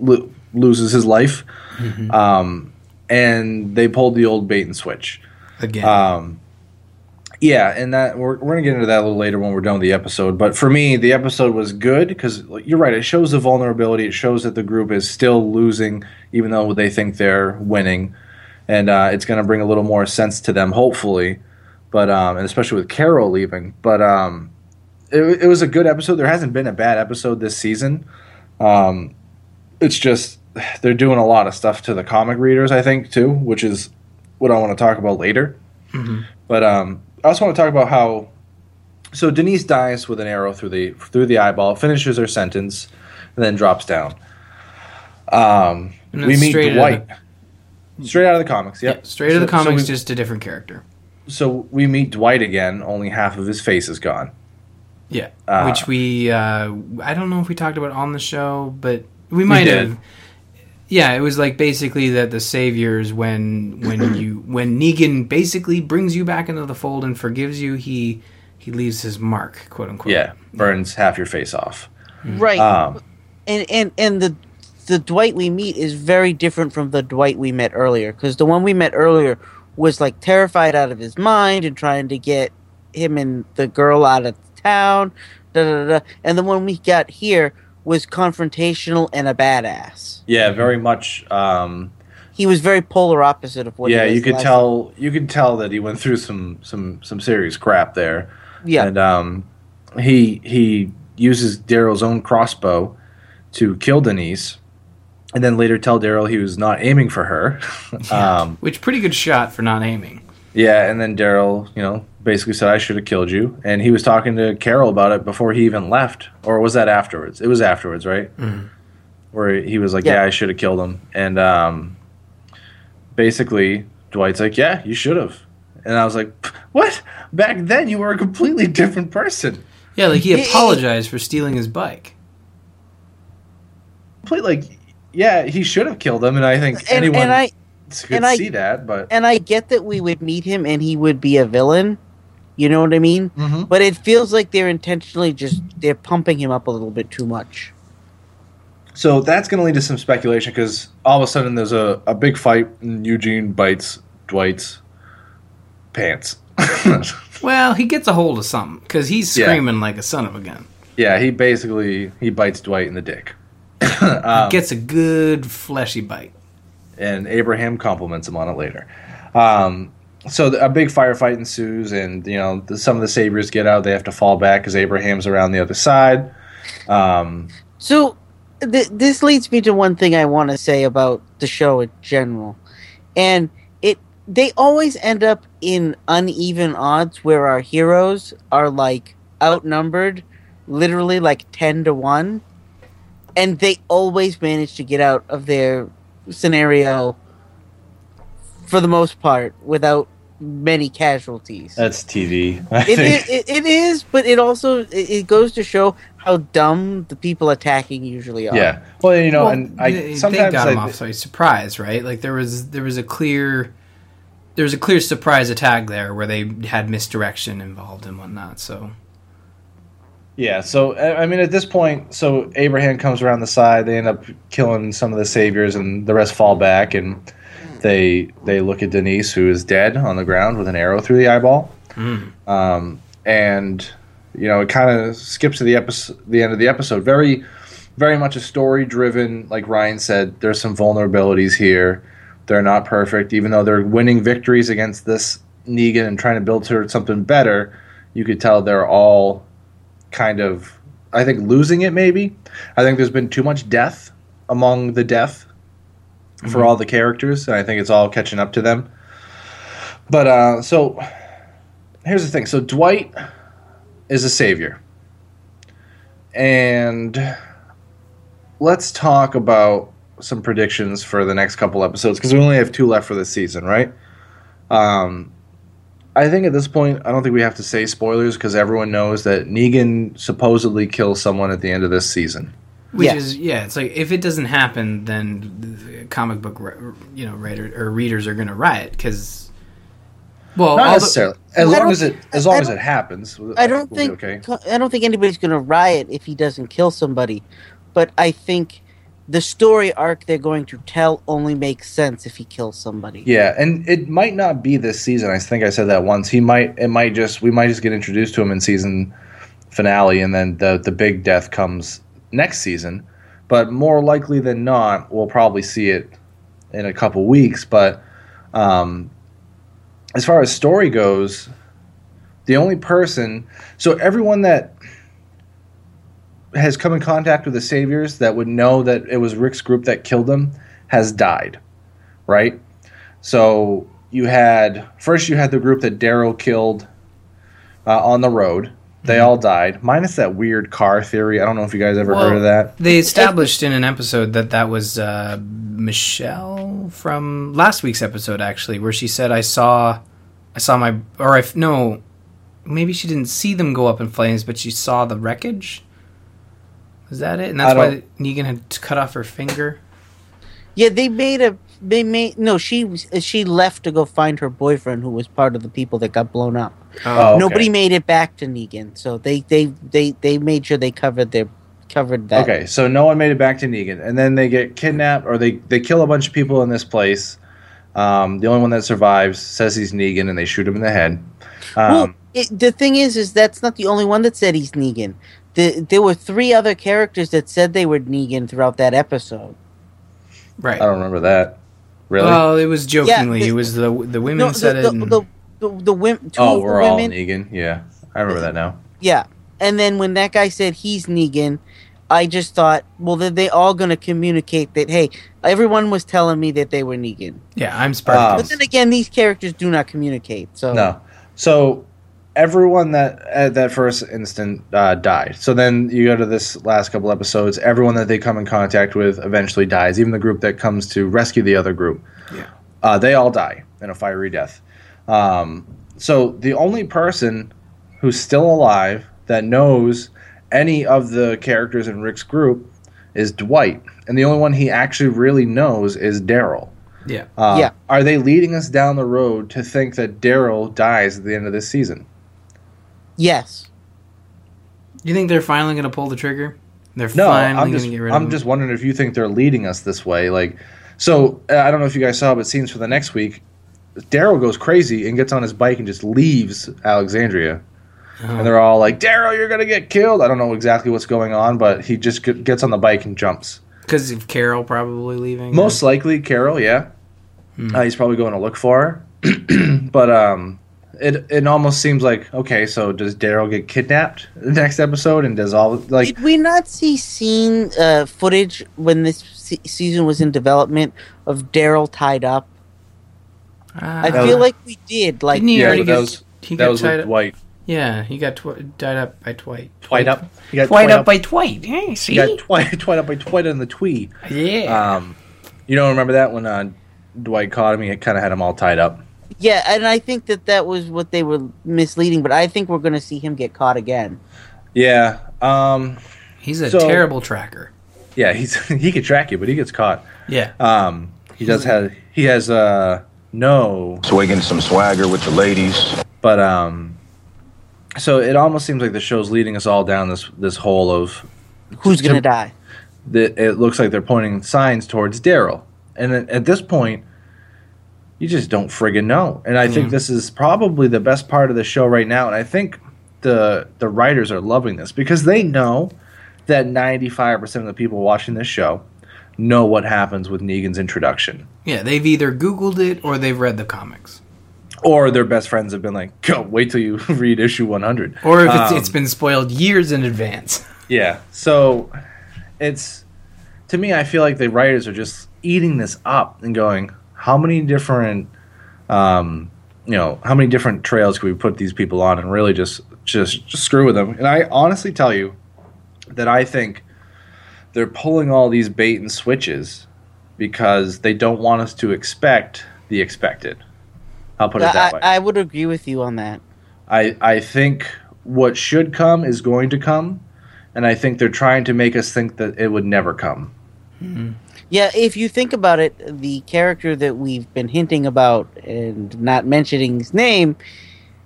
lo- loses his life. Um, and they pulled the old bait and switch. again. Um, yeah, and that we're, we're gonna get into that a little later when we're done with the episode. But for me, the episode was good because you're right. It shows the vulnerability. It shows that the group is still losing, even though they think they're winning, and uh, it's gonna bring a little more sense to them, hopefully. But um, and especially with Carol leaving. But um, it, it was a good episode. There hasn't been a bad episode this season. Um, it's just they're doing a lot of stuff to the comic readers, I think, too, which is what I want to talk about later. But um, I also want to talk about how so Denise dies with an arrow through the through the eyeball, finishes her sentence, and then drops down. Um, we meet Dwight of straight out of the comics. Yep. yeah, straight out of the So- so comics, we- just a different character. so we meet Dwight again. Only half of his face is gone. Yeah, Uh, which we uh, I don't know if we talked about on the show, but we might did. have. Yeah, it was like basically that the saviors when when you when Negan basically brings you back into the fold and forgives you, he he leaves his mark, quote unquote. Yeah, burns half your face off. right. Um, and and and the the Dwight we meet is very different from the Dwight we met earlier because the one we met earlier was like terrified out of his mind and trying to get him and the girl out of town, da da da. da. And the one we got here was confrontational and a badass. yeah, very much. Um, He was very polar opposite of what. yeah, he was you could last- tell. You could tell that he went through some some some serious crap there. Yeah, and um, he he uses Daryl's own crossbow to kill Denise, and then later tell Daryl he was not aiming for her. um, which pretty good shot for not aiming. yeah, and then Daryl, you know, basically said I should have killed you, and he was talking to Carol about it before he even left, or was that afterwards? It was afterwards, right? Where he was like, Yeah. "Yeah, I should have killed him," and um, basically Dwight's like, "Yeah, you should have," and I was like, "What? Back then you were a completely different person." Yeah, like he apologized for stealing his bike. complete like yeah he should have killed him and i think and, anyone and I could and I- see that but and I get that we would meet him and he would be a villain. You know what I mean? Mhm. But it feels like they're intentionally just they're pumping him up a little bit too much. so that's going to lead to some speculation because all of a sudden there's a, a big fight and eugene bites dwight's pants Well, he gets a hold of something because he's Yeah. screaming like a son of a gun. yeah he basically he bites dwight in the dick Um, Gets a good fleshy bite. and abraham compliments him on it later um, so a big firefight ensues and you know the, some of the saviors get out. They have to fall back because abraham's around the other side. Um, So th- this leads me to one thing I want to say about the show in general, and it they always end up in uneven odds where our heroes are like outnumbered, literally like ten to one, and they always manage to get out of their scenario for the most part without many casualties. That's TV. I It, it, it, it is, but it also it, it goes to show how dumb the people attacking usually are. yeah. Well, you know, Well, and I they, they sometimes got I, him off by surprise, right? Like there was there was a clear there was a clear surprise attack there where they had misdirection involved and whatnot. So Yeah, so I I mean, at this point, so Abraham comes around the side. They end up killing some of the saviors, and the rest fall back. And they they look at Denise, who is dead on the ground with an arrow through the eyeball. Um, and you know, it kind of skips to the episode, the end of the episode. Very, very much a story driven. Like Ryan said, there's some vulnerabilities here. They're not perfect, even though they're winning victories against this Negan and trying to build towards something better. You could tell they're all kind of I think losing it maybe. I think there's been too much death among the death for all the characters, and I think it's all catching up to them. But uh so here's the thing. So Dwight is a savior. And let's talk about some predictions for the next couple episodes because we only have two left for this season, right? Um I think at this point, I don't think we have to say spoilers because everyone knows that Negan supposedly kills someone at the end of this season. Which Yes. is yeah, it's like if it doesn't happen, then the comic book ri- you know writer or readers are going to riot because well, Not all the- necessarily. As long as it as long as it happens. I don't we'll think okay. I don't think anybody's going to riot if he doesn't kill somebody, but I think the story arc they're going to tell only makes sense if he kills somebody. Yeah, and it might not be this season. I think I said that once. He might. It might just. We might just get introduced to him in season finale, and then the the big death comes next season. But more likely than not, we'll probably see it in a couple weeks. But um, as far as story goes, the only person. So everyone that has come in contact with the saviors that would know that it was Rick's group that killed them has died, right? So you had first you had the group that Daryl killed uh, on the road. They all died, minus that weird car theory. I don't know if you guys ever Well, heard of that. They established in an episode that that was uh, Michelle from last week's episode, actually, where she said, "I saw, I saw my, or I f- no, maybe she didn't see them go up in flames, but she saw the wreckage." Was that it? And that's why Negan had cut off her finger. Yeah, they made a they made no. She was- she left to go find her boyfriend, who was part of the people that got blown up. Oh, okay. Nobody made it back to Negan, so they they they they made sure they covered their covered that. Okay, so no one made it back to Negan, and then they get kidnapped, or they they kill a bunch of people in this place. Um, the only one that survives says he's Negan, and they shoot him in the head. Well, Um, it, the thing is, is that's not the only one that said he's Negan. The, there were three other characters that said they were Negan throughout that episode. Right. I don't remember that. Really? Well, it was jokingly. the- it was the the women No, said the, it. and- the, the, the women, two oh, of we're all women, Negan. Yeah, I remember that now. yeah. And then when that guy said he's Negan, I just thought, well, then they all going to communicate that, hey, everyone was telling me that they were Negan. yeah, I'm Spartacus. Um, But then again, these characters do not communicate. So No. So everyone that at that first instant uh, died. So then you go to this last couple episodes. Everyone that they come in contact with eventually dies. Even the group that comes to rescue the other group. Yeah. Uh, they all die in a fiery death. Um, so the only person who's still alive that knows any of the characters in Rick's group is Dwight, and the only one he actually really knows is Daryl. yeah. Uh, Yeah. Are they leading us down the road to think that Daryl dies at the end of this season? yes. You think they're finally going to pull the trigger? They're No, finally I'm going just to get rid of I'm just wondering if you think they're leading us this way. Like, so uh, I don't know if you guys saw, but scenes for the next week, Daryl goes crazy and gets on his bike and just leaves Alexandria. Uh-huh. And they're all like, "Daryl, you're gonna get killed." I don't know exactly what's going on, but he just g- gets on the bike and jumps. because of Carol probably leaving. Most likely, Carol. Yeah, Hmm. uh, he's probably going to look for her. but um, it it almost seems like okay. So does Daryl get kidnapped the next episode, and does all like Did we not see scene uh, footage when this se- season was in development of Daryl tied up? I Ah, feel like we did. Like, Didn't he yeah, already but that get- was he that got was tied with up? Dwight. yeah, he got tw- tied up by Dwight. Dwight up. He got Dwight up by Dwight. Hey, see? He got Dwight, Dwight up by Dwight on the twee. yeah. Um, you don't remember that when uh, Dwight caught him? He kind of had him all tied up. Yeah, and I think that that was what they were misleading. But I think we're going to see him get caught again. Yeah. Um, He's a So- terrible tracker. yeah, he's he could track you, but he gets caught. Yeah. Um, he does have he has uh no, Swigging some swagger with the ladies. but um, so it almost seems like the show's leading us all down this this hole of Who's going to die? that it looks like they're pointing signs towards Daryl. And at, at this point, you just don't friggin' know. And I think this is probably the best part of the show right now. And I think the the writers are loving this because they know that 95% of the people watching this show know what happens with Negan's introduction. Yeah, they've either Googled it or they've read the comics. Or their best friends have been like, go, wait till you read issue 100. Or if it's, Um, it's been spoiled years in advance. Yeah. So it's to me, I feel like the writers are just eating this up and going, how many different, um, you know, how many different trails can we put these people on and really just just, just screw with them? And I honestly tell you that I think they're pulling all these bait and switches because they don't want us to expect the expected. I'll put it that way. I, I would agree with you on that. I I think what should come is going to come, and I think they're trying to make us think that it would never come. Yeah, if you think about it, the character that we've been hinting about and not mentioning his name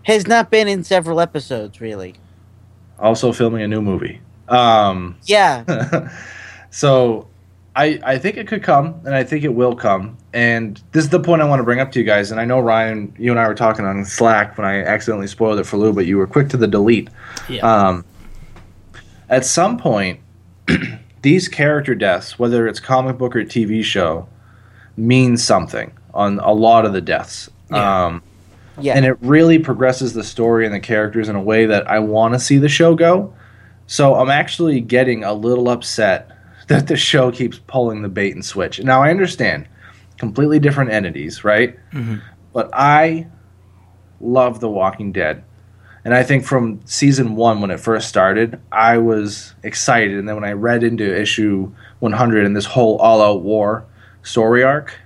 has not been in several episodes, really. Also filming a new movie. Um, Yeah, so I I think it could come, and I think it will come. And this is the point I want to bring up to you guys. And I know Ryan, you and I were talking on Slack when I accidentally spoiled it for Lou, but you were quick to the delete. Yeah. Um, at some point, these character deaths, whether it's comic book or TV show, means something on a lot of the deaths. Yeah. Um, yeah. and it really progresses the story and the characters in a way that I want to see the show go. So I'm actually getting a little upset that the show keeps pulling the bait and switch. Now I understand completely different entities, right? Mm-hmm. But I love The Walking Dead. And I think from season one, when it first started, I was excited. And then when I read into issue 100 and this whole all out war story arc,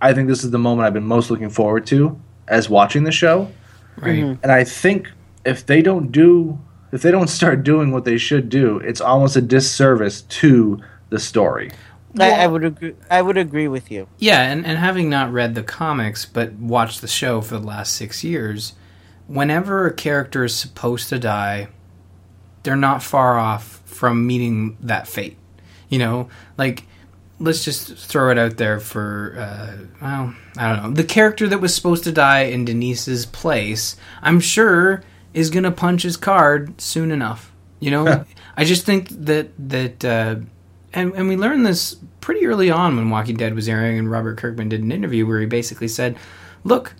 I think this is the moment I've been most looking forward to as watching the show. right. Mm-hmm. And I think if they don't do, if they don't start doing what they should do, it's almost a disservice to the story. I, I would agree. I would agree with you. Yeah, and, and having not read the comics but watched the show for the last six years, whenever a character is supposed to die, they're not far off from meeting that fate. You know, like let's just throw it out there for uh, well, I don't know. The character that was supposed to die in Denise's place, I'm sure, is gonna punch his card soon enough. You know, I just think that that. Uh, and, and we learned this pretty early on when Walking Dead was airing, and Robert Kirkman did an interview where he basically said, "Look,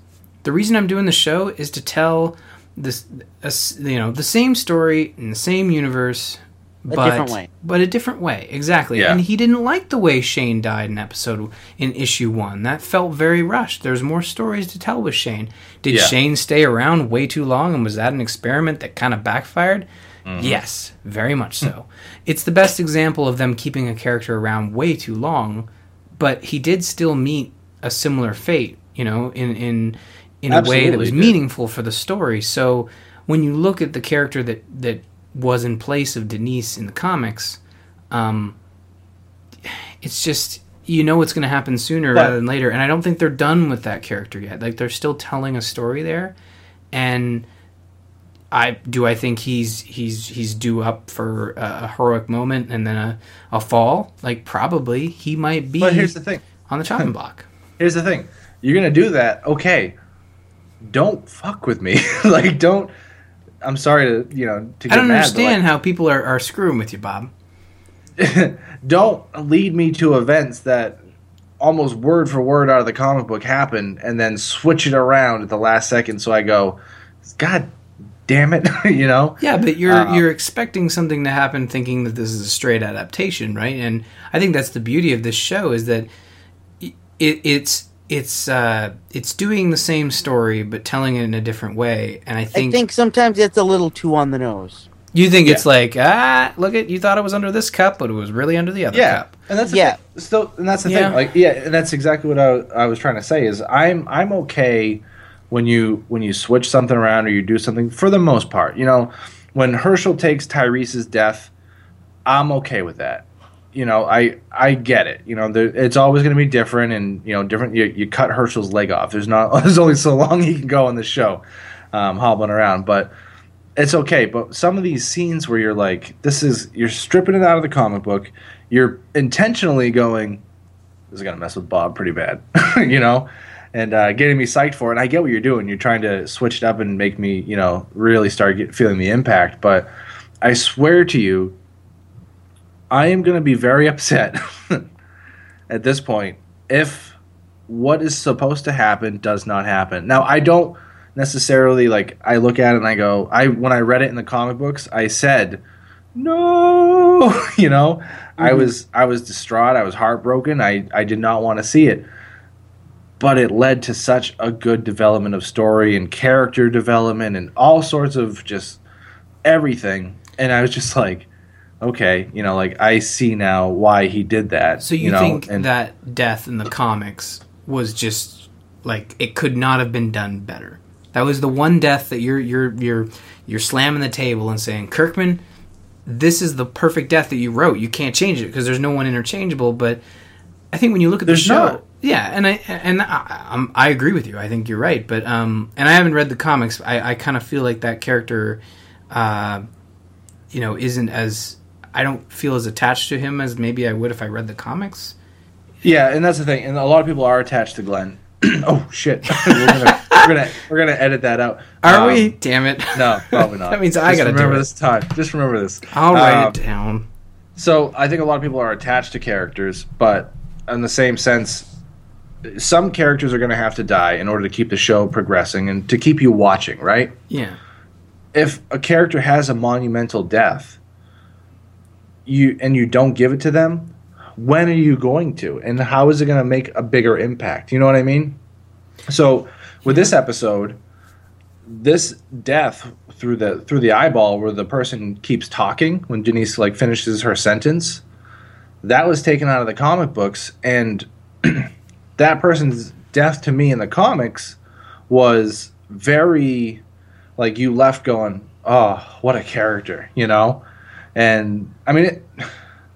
the reason I'm doing the show is to tell this, a s you know, the same story in the same universe, but different way. but a different way, exactly." Yeah. And he didn't like the way Shane died in episode in issue one. That felt very rushed. There's more stories to tell with Shane. Did Yeah. Shane stay around way too long, and was that an experiment that kind of backfired? Yes, very much so. it's the best example of them keeping a character around way too long, but he did still meet a similar fate, you know, in in in a way that was did. meaningful for the story. So when you look at the character that that was in place of Denise in the comics, um, it's just you know what's going to happen sooner But- rather than later, and I don't think they're done with that character yet. Like they're still telling a story there, and I do I think he's he's he's due up for a, heroic moment and then a, a fall. Like probably he might be But here's the thing. on the chopping block. Here's the thing. You're gonna do that, okay? Don't fuck with me. like, don't. I'm sorry to you know to get I don't mad, understand like, how people are, are screwing with you, Bob. don't lead me to events that almost word for word out of the comic book happen and then switch it around at the last second so I go, God damn it, you know? Yeah, but you're Uh, you're expecting something to happen, thinking that this is a straight adaptation, right? And I think that's the beauty of this show is that it, it's it's uh, it's doing the same story but telling it in a different way. And I think I think, think sometimes it's a little too on the nose. you think it's like ah, look at you thought it was under this cup, but it was really under the other Yeah, cup. and that's the Yeah. Thing. Still, and that's the Yeah. thing. Like, yeah, and that's exactly what I, I was trying to say. Is I'm I'm okay when you when you switch something around or you do something for the most part. You know, when Hershel takes Tyrese's death, I'm okay with that. You know, I I get it. You know, there, it's always going to be different, and you know, different. You, you cut Hershel's leg off. There's not. There's only so long he can go on the show, um, hobbling around. But it's okay. But some of these scenes where you're like, this is you're stripping it out of the comic book. You're intentionally going, this is gonna mess with Bob pretty bad, you know, and uh, getting me psyched for it. And I get what you're doing. You're trying to switch it up and make me, you know, really start get, feeling the impact. But I swear to you, I am gonna be very upset at this point if what is supposed to happen does not happen. Now I don't necessarily like I look at it and I go I when I read it in the comic books I said no you know I was I was distraught I was heartbroken I I did not want to see it but it led to such a good development of story and character development and all sorts of just everything and I was just like okay you know like I see now why he did that So you, know think and that death in the comics was just like it could not have been done better. That was the one death that you're you're you're you're slamming the table and saying, Kirkman, this is the perfect death that you wrote. You can't change it because there's no one interchangeable. But I think when you look at There's the show, not. Yeah, and I and I, I'm, I agree with you. I think you're right. But um, and I haven't read the comics. I, I kind of feel like that character, uh, you know, isn't as I don't feel as attached to him as maybe I would if I read the comics. Yeah, and that's the thing. And a lot of people are attached to Glenn. oh shit, we're, gonna, we're gonna we're gonna edit that out. Are Um, we? Damn it! No, probably not. That means I Just gotta remember this time. Just remember this. I'll write Um, it down. So I think a lot of people are attached to characters, but in the same sense, some characters are going to have to die in order to keep the show progressing and to keep you watching. Right? Yeah. If a character has a monumental death, you and you don't give it to them, when are you going to? And how is it going to make a bigger impact? You know what I mean? So with this episode, this death through the through the eyeball where the person keeps talking when Denise like finishes her sentence, that was taken out of the comic books and that person's death to me in the comics was very like you left going, "Oh, what a character," you know? And I mean, it,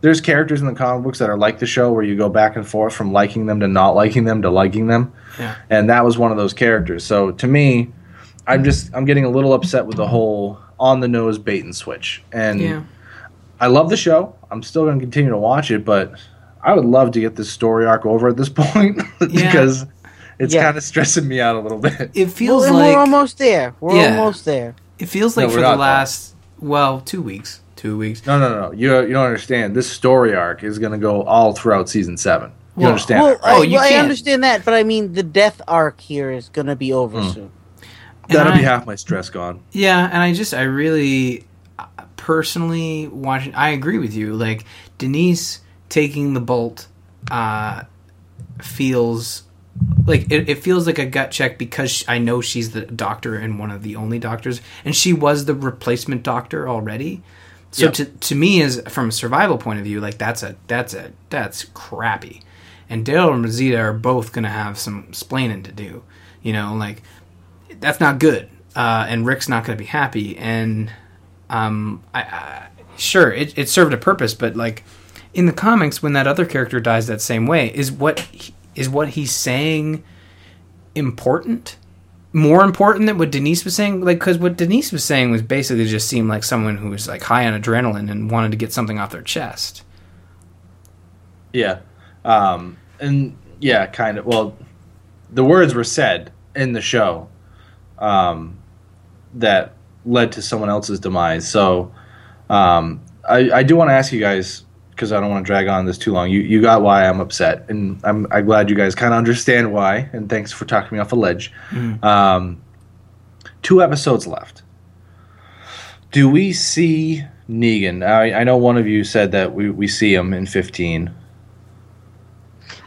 there's characters in the comic books that are like the show where you go back and forth from liking them to not liking them to liking them. Yeah. And that was one of those characters. So to me, I'm just I'm getting a little upset with the whole on the nose bait and switch. And Yeah. I love the show. I'm still going to continue to watch it, but I would love to get this story arc over at this point because it's Yeah. kind of stressing me out a little bit. It feels Well, like we're almost there. We're Yeah. almost there. it feels like we're for the though. last well two weeks, two weeks. No, no, no. You you don't understand. This story arc is going to go all throughout season seven. You Well- understand? Well, that, right? Oh, you well, I understand that, but I mean, the death arc here is going to be over Hmm. soon. That'll and be half my stress gone. Yeah, and I just I really uh, personally watching. I agree with you. Like Denise taking the bolt uh, feels like it, it feels like a gut check because I know she's the doctor and one of the only doctors, and she was the replacement doctor already. So Yep. to to me, as from a survival point of view, like that's a that's a that's crappy. And Daryl and Rosita are both gonna have some splaining to do. You know, like that's not good. Uh, and Rick's not going to be happy. And um, I, I, sure, it, it served a purpose, but like in the comics, when that other character dies that same way, is what he- is what he's saying important? More important than what Denise was saying? Like, because what Denise was saying was basically just seemed like someone who was like high on adrenaline and wanted to get something off their chest. Yeah. Um, and yeah, kind of. Well, the words were said in the show um, that led to someone else's demise. So um, I, I do want to ask you guys because I don't want to drag on this too long. You you got why I'm upset, and I'm I'm glad you guys kind of understand why. And thanks for talking me off a ledge. Um, two episodes left. Do we see Negan? I, I know one of you said that we, we see him in 15.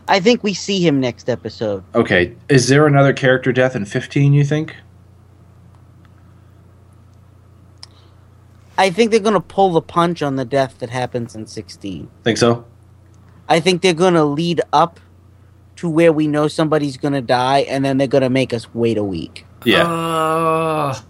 I think we see him next episode. Okay, is there another character death in 15, you think? I think they're going to pull the punch on the death that happens in 16. Think so? I think they're going to lead up to where we know somebody's going to die, and then they're going to make us wait a week. Yeah. Ugh.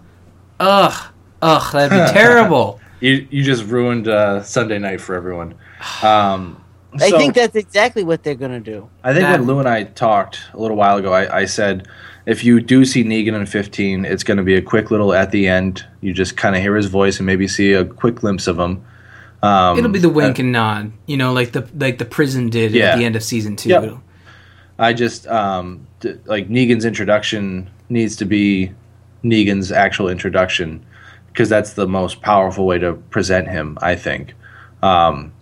Ugh. Ugh. That'd be terrible. You you just ruined uh, Sunday night for everyone. Um, I so- think that's exactly what they're gonna do. I think That- when Lou and I talked a little while ago, I, I said if you do see Negan in 15, it's going to be a quick little at the end. You just kind of hear his voice and maybe see a quick glimpse of him. Um, It'll be the wink uh, and nod, you know, like the like the prison did Yeah. at the end of season two. Yep. I just um, d- like Negan's introduction needs to be Negan's actual introduction because that's the most powerful way to present him. I think. Um,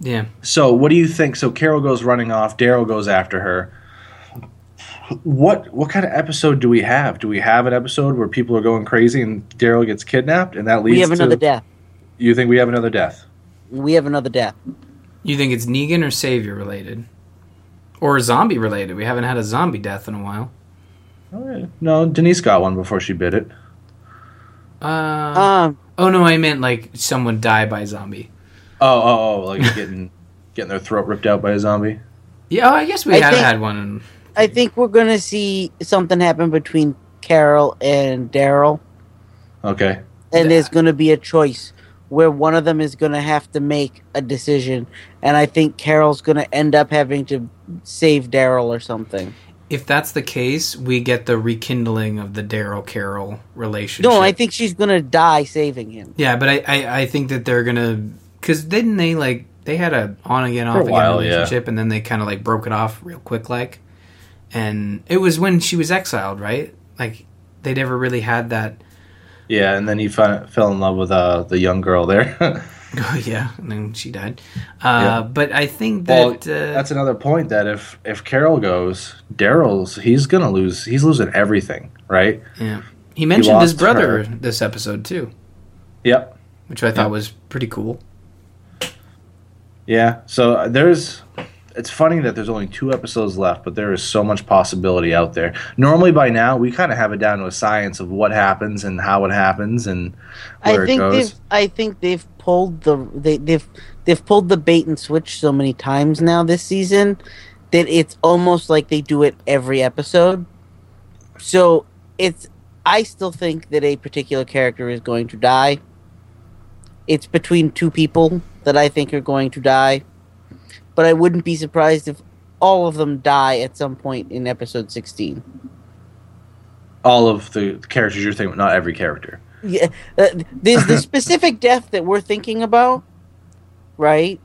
Yeah. So, what do you think? So, Carol goes running off. Daryl goes after her. What what kind of episode do we have? Do we have an episode where people are going crazy and Daryl gets kidnapped, and that leads We have another to? death. You think we have another death? We have another death. You think it's Negan or Savior related? Or zombie related? We haven't had a zombie death in a while. No, Denise got one before she bit it. Uh, Um, oh no, I meant like someone die by zombie. Oh, oh, oh! Like getting getting their throat ripped out by a zombie. Yeah, oh, I guess we I have think- had one. I think we're gonna see something happen between Carol and Daryl, Okay. and there's gonna be a choice where one of them is gonna have to make a decision, and I think Carol's gonna end up having to save Daryl or something. If that's the case, we get the rekindling of the Daryl Carol relationship. No, I think she's gonna die saving him. Yeah, but I, I, I think that they're gonna because didn't they like they had a on again off again while, yeah. relationship and then they kind of like broke it off real quick like, and it was when she was exiled, right? Like they never really had that. Yeah, and then he fell in love with uh, the young girl there. Oh yeah, and then she died. Uh, Yeah. But I think well, that uh, that's another point. That if if Carol goes, Daryl's he's gonna lose. He's losing everything, right? yeah. He mentioned his brother her. this episode too, Yep. which I thought Yeah. was pretty cool. Yeah. So uh, there's. It's funny that there's only two episodes left, but there is so much possibility out there. Normally, by now, we kind of have it down to a science of what happens and how it happens and where I think it goes. they've I think they've pulled the they, they've they've pulled the bait and switch so many times now this season that it's almost like they do it every episode. So it's I still think that a particular character is going to die. It's between two people that I think are going to die. But I wouldn't be surprised if all of them die at some point in episode 16. All of the characters you're thinking, about, not every character. Yeah, uh, there's the specific death that we're thinking about, right?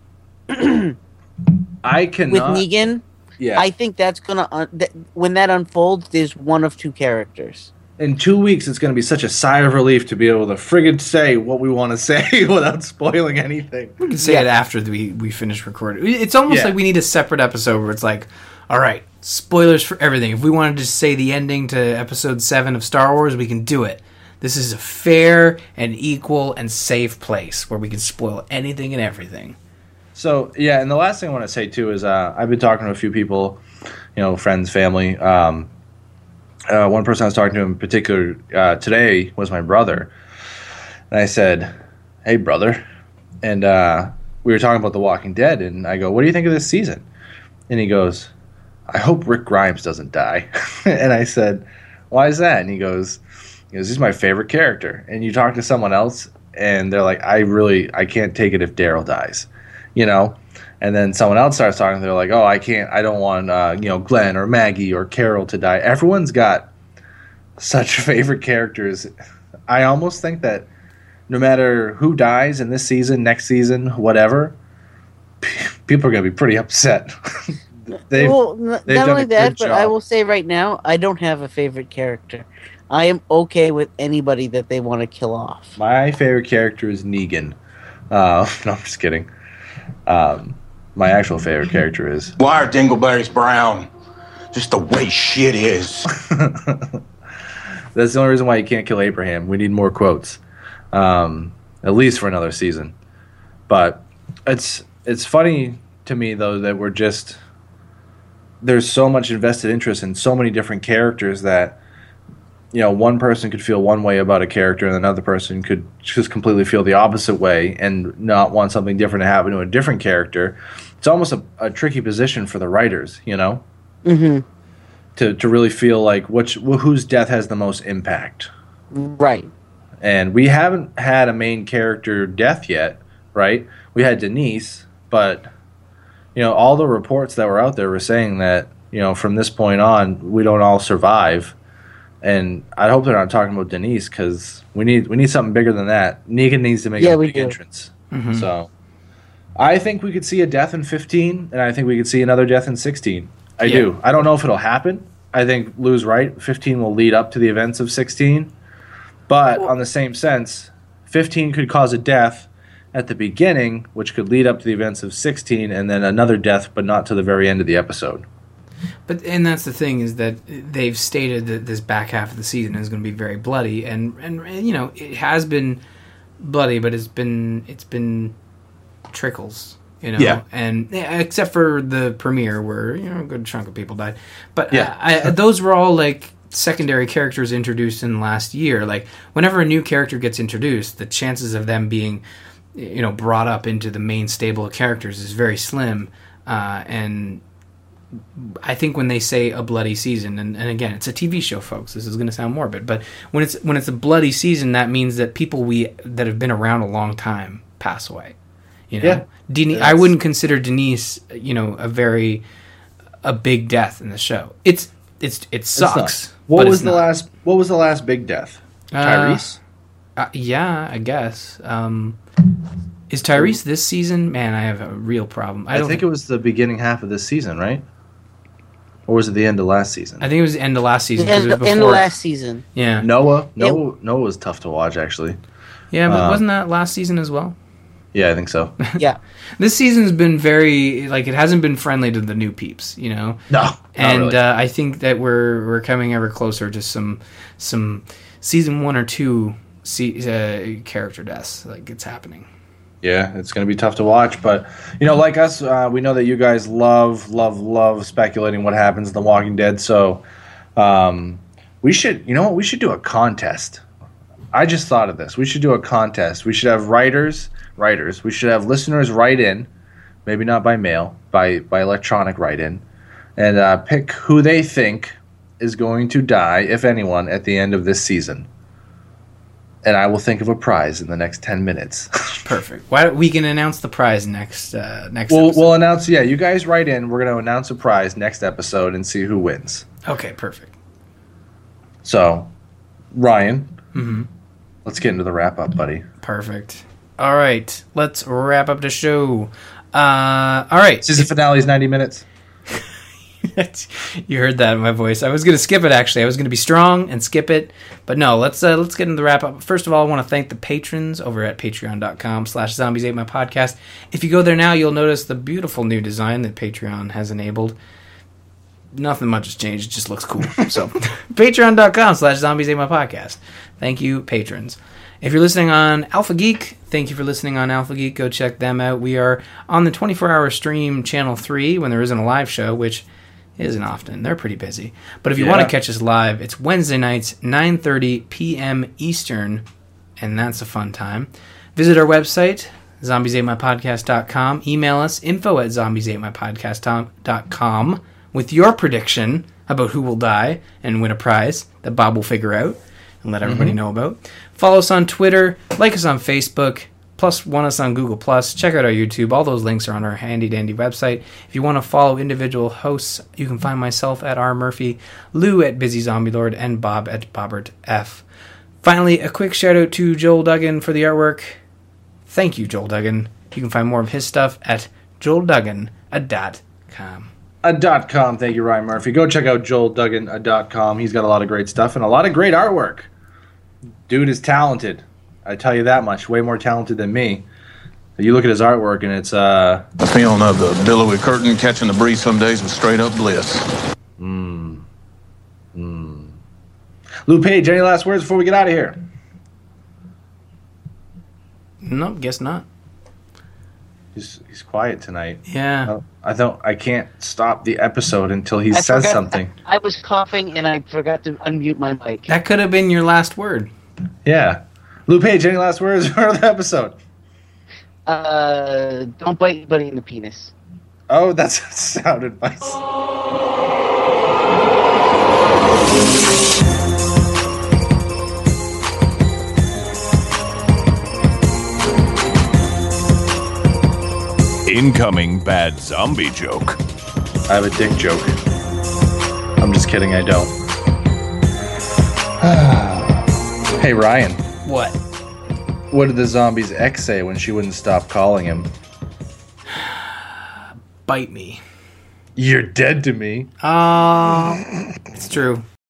I can With. Negan, yeah. I think that's gonna un- that, when that unfolds. There's one of two characters. In two weeks, it's going to be such a sigh of relief to be able to friggin' say what we want to say without spoiling anything. We can say it after we we finish recording. It's almost Yeah. like we need a separate episode where it's like, all right, spoilers for everything. If we wanted to say the ending to episode seven of Star Wars, we can do it. This is a fair and equal and safe place where we can spoil anything and everything. So yeah, and the last thing I want to say too is uh, I've been talking to a few people, you know, friends, family. Um, uh, one person I was talking to in particular uh, today was my brother, and I said, "Hey, brother," and uh, we were talking about The Walking Dead, and I go, "What do you think of this season?" And he goes, "I hope Rick Grimes doesn't die," and I said, "Why is that?" And he goes, he goes, "He's my favorite character." And you talk to someone else, and they're like, "I really, I can't take it if Daryl dies," you know. And then someone else starts talking. They're like, "Oh, I can't. I don't want, uh, you know, Glenn or Maggie or Carol to die." Everyone's got such favorite characters. I almost think that no matter who dies in this season, next season, whatever, people are going to be pretty upset. they've, well, n- they've not only that, but I will say right now, I don't have a favorite character. I am okay with anybody that they want to kill off. My favorite character is Negan. Uh, no, I'm just kidding. Um, my actual favorite character is Why are dingleberries brown? Just the way shit is. That's the only reason why you can't kill Abraham. We need more quotes, um, at least for another season. But it's it's funny to me though that we're just there's so much invested interest in so many different characters that you know one person could feel one way about a character and another person could just completely feel the opposite way and not want something different to happen to a different character. It's almost a, a tricky position for the writers, you know hmm to to really feel like which whose death has the most impact. Right. And we haven't had a main character death yet, right? We had Denise, but you know, all the reports that were out there were saying that, you know, from this point on, we don't all survive. And I hope they're not talking about Denise because we need we need something bigger than that. Negan needs to make Yeah, a we big do. entrance. Mm-hmm. So, I think we could see a death in 15, and I think we could see another death in 16. I Yeah. do. I don't know if it'll happen. I think Lou's right. 15 will lead up to the events of 16. But on the same sense, 15 could cause a death at the beginning, which could lead up to the events of 16, and then another death, but not to the very end of the episode. But and that's the thing is that they've stated that this back half of the season is going to be very bloody, and, and and you know it has been bloody, but it's been it's been trickles, you know. Yeah. And except for the premiere where you know a good chunk of people died, but Yeah. I, I, those were all like secondary characters introduced in last year. Like whenever a new character gets introduced, the chances of them being you know brought up into the main stable of characters is very slim, uh, and I think when they say a bloody season, and, and again, it's a TV show, folks. This is going to sound morbid, but when it's when it's a bloody season, that means that people we that have been around a long time pass away. You know, Yeah. Denise, I wouldn't consider Denise, you know, a very a big death in the show. It's it's it It's sucks. What but was it's the not. last? What was the last big death? Uh, Tyrese. Uh, yeah, I guess. Um, is Tyrese this season? Man, I have a real problem. I, I, don't think it was the beginning half of this season, right? Or was it the end of last season? I think it was the end of last season. 'cause In, it was in the before- last season. yeah, Noah. Noah. Noah was tough to watch, actually. yeah, but uh, wasn't that last season as well? Yeah, I think so. Yeah. This season's been very like it hasn't been friendly to the new peeps, you know. no, not and really. uh, I think that we're we're coming ever closer to some some season one or two se- uh, character deaths. Like it's happening. Yeah, it's going to be tough to watch, but you know, like us, uh, we know that you guys love, love, love speculating what happens in The Walking Dead. So, um, we should, you know, what? We should do a contest. I just thought of this. We should do a contest. We should have writers, writers. We should have listeners write in, maybe not by mail, by by electronic write in, and uh, pick who they think is going to die, if anyone, at the end of this season. And I will think of a prize in the next ten minutes. Perfect. Why we can announce the prize next uh, next. We'll, episode. we'll announce. Yeah, you guys write in. We're going to announce a prize next episode and see who wins. okay, perfect. So, Ryan, let's get into the wrap up, buddy. Perfect. All right, let's wrap up the show. Uh, all right. Season finale is ninety minutes. you heard that in my voice. I was going to skip it actually. I was going to be strong and skip it, but no. Let's uh, let's get into the wrap up. First of all, I want to thank the patrons over at Patreon.com/slash Zombies Ate My Podcast. If you go there now, you'll notice the beautiful new design that Patreon has enabled. Nothing much has changed. It just looks cool. So, Patreon.com/slash Zombies Ate My Podcast. Thank you, patrons. If you're listening on Alpha Geek, thank you for listening on Alpha Geek. Go check them out. We are on the 24 hour stream channel 3 when there isn't a live show, which isn't often. They're pretty busy. But if you want to catch us live, it's Wednesday nights, 9:30 p.m. Eastern, and that's a fun time. Visit our website, zombiesatemypodcast.com. Email us, info at zombiesatemypodcast.com with your prediction about who will die and win a prize that Bob will figure out and let everybody mm-hmm. know about. Follow us on Twitter, like us on Facebook, plus one us on Google Plus. Check out our YouTube. All those links are on our handy dandy website. If you want to follow individual hosts, you can find myself at R Murphy, Lou at Busy Zombie Lord, and Bob at Bobbert F. Finally, a quick shout out to Joel Duggan for the artwork. Thank you, Joel Duggan. You can find more of his stuff at joelduggan.com. A dot com. Thank you, Ryan Murphy. Go check out Joel Duggan a dot com. He's got a lot of great stuff and a lot of great artwork. Dude is talented. I tell you that much. Way more talented than me. You look at his artwork and it's uh The feeling of the billowy curtain catching the breeze some days was straight up bliss. Lou Page. Any last words before we get out of here? Nope, guess not. He's he's quiet tonight. Yeah. I don't. I can't stop the episode until he I says forgot- something. I was coughing and I forgot to unmute my mic. That could have been your last word. Yeah. Lou Page. Any last words for the episode? Uh, don't bite anybody in the penis. Oh, that's sound advice. Incoming bad zombie joke. I have a dick joke. I'm just kidding, I don't. hey, Ryan. What? What did the zombie's ex say when she wouldn't stop calling him? Bite me. You're dead to me. Uh, it's true.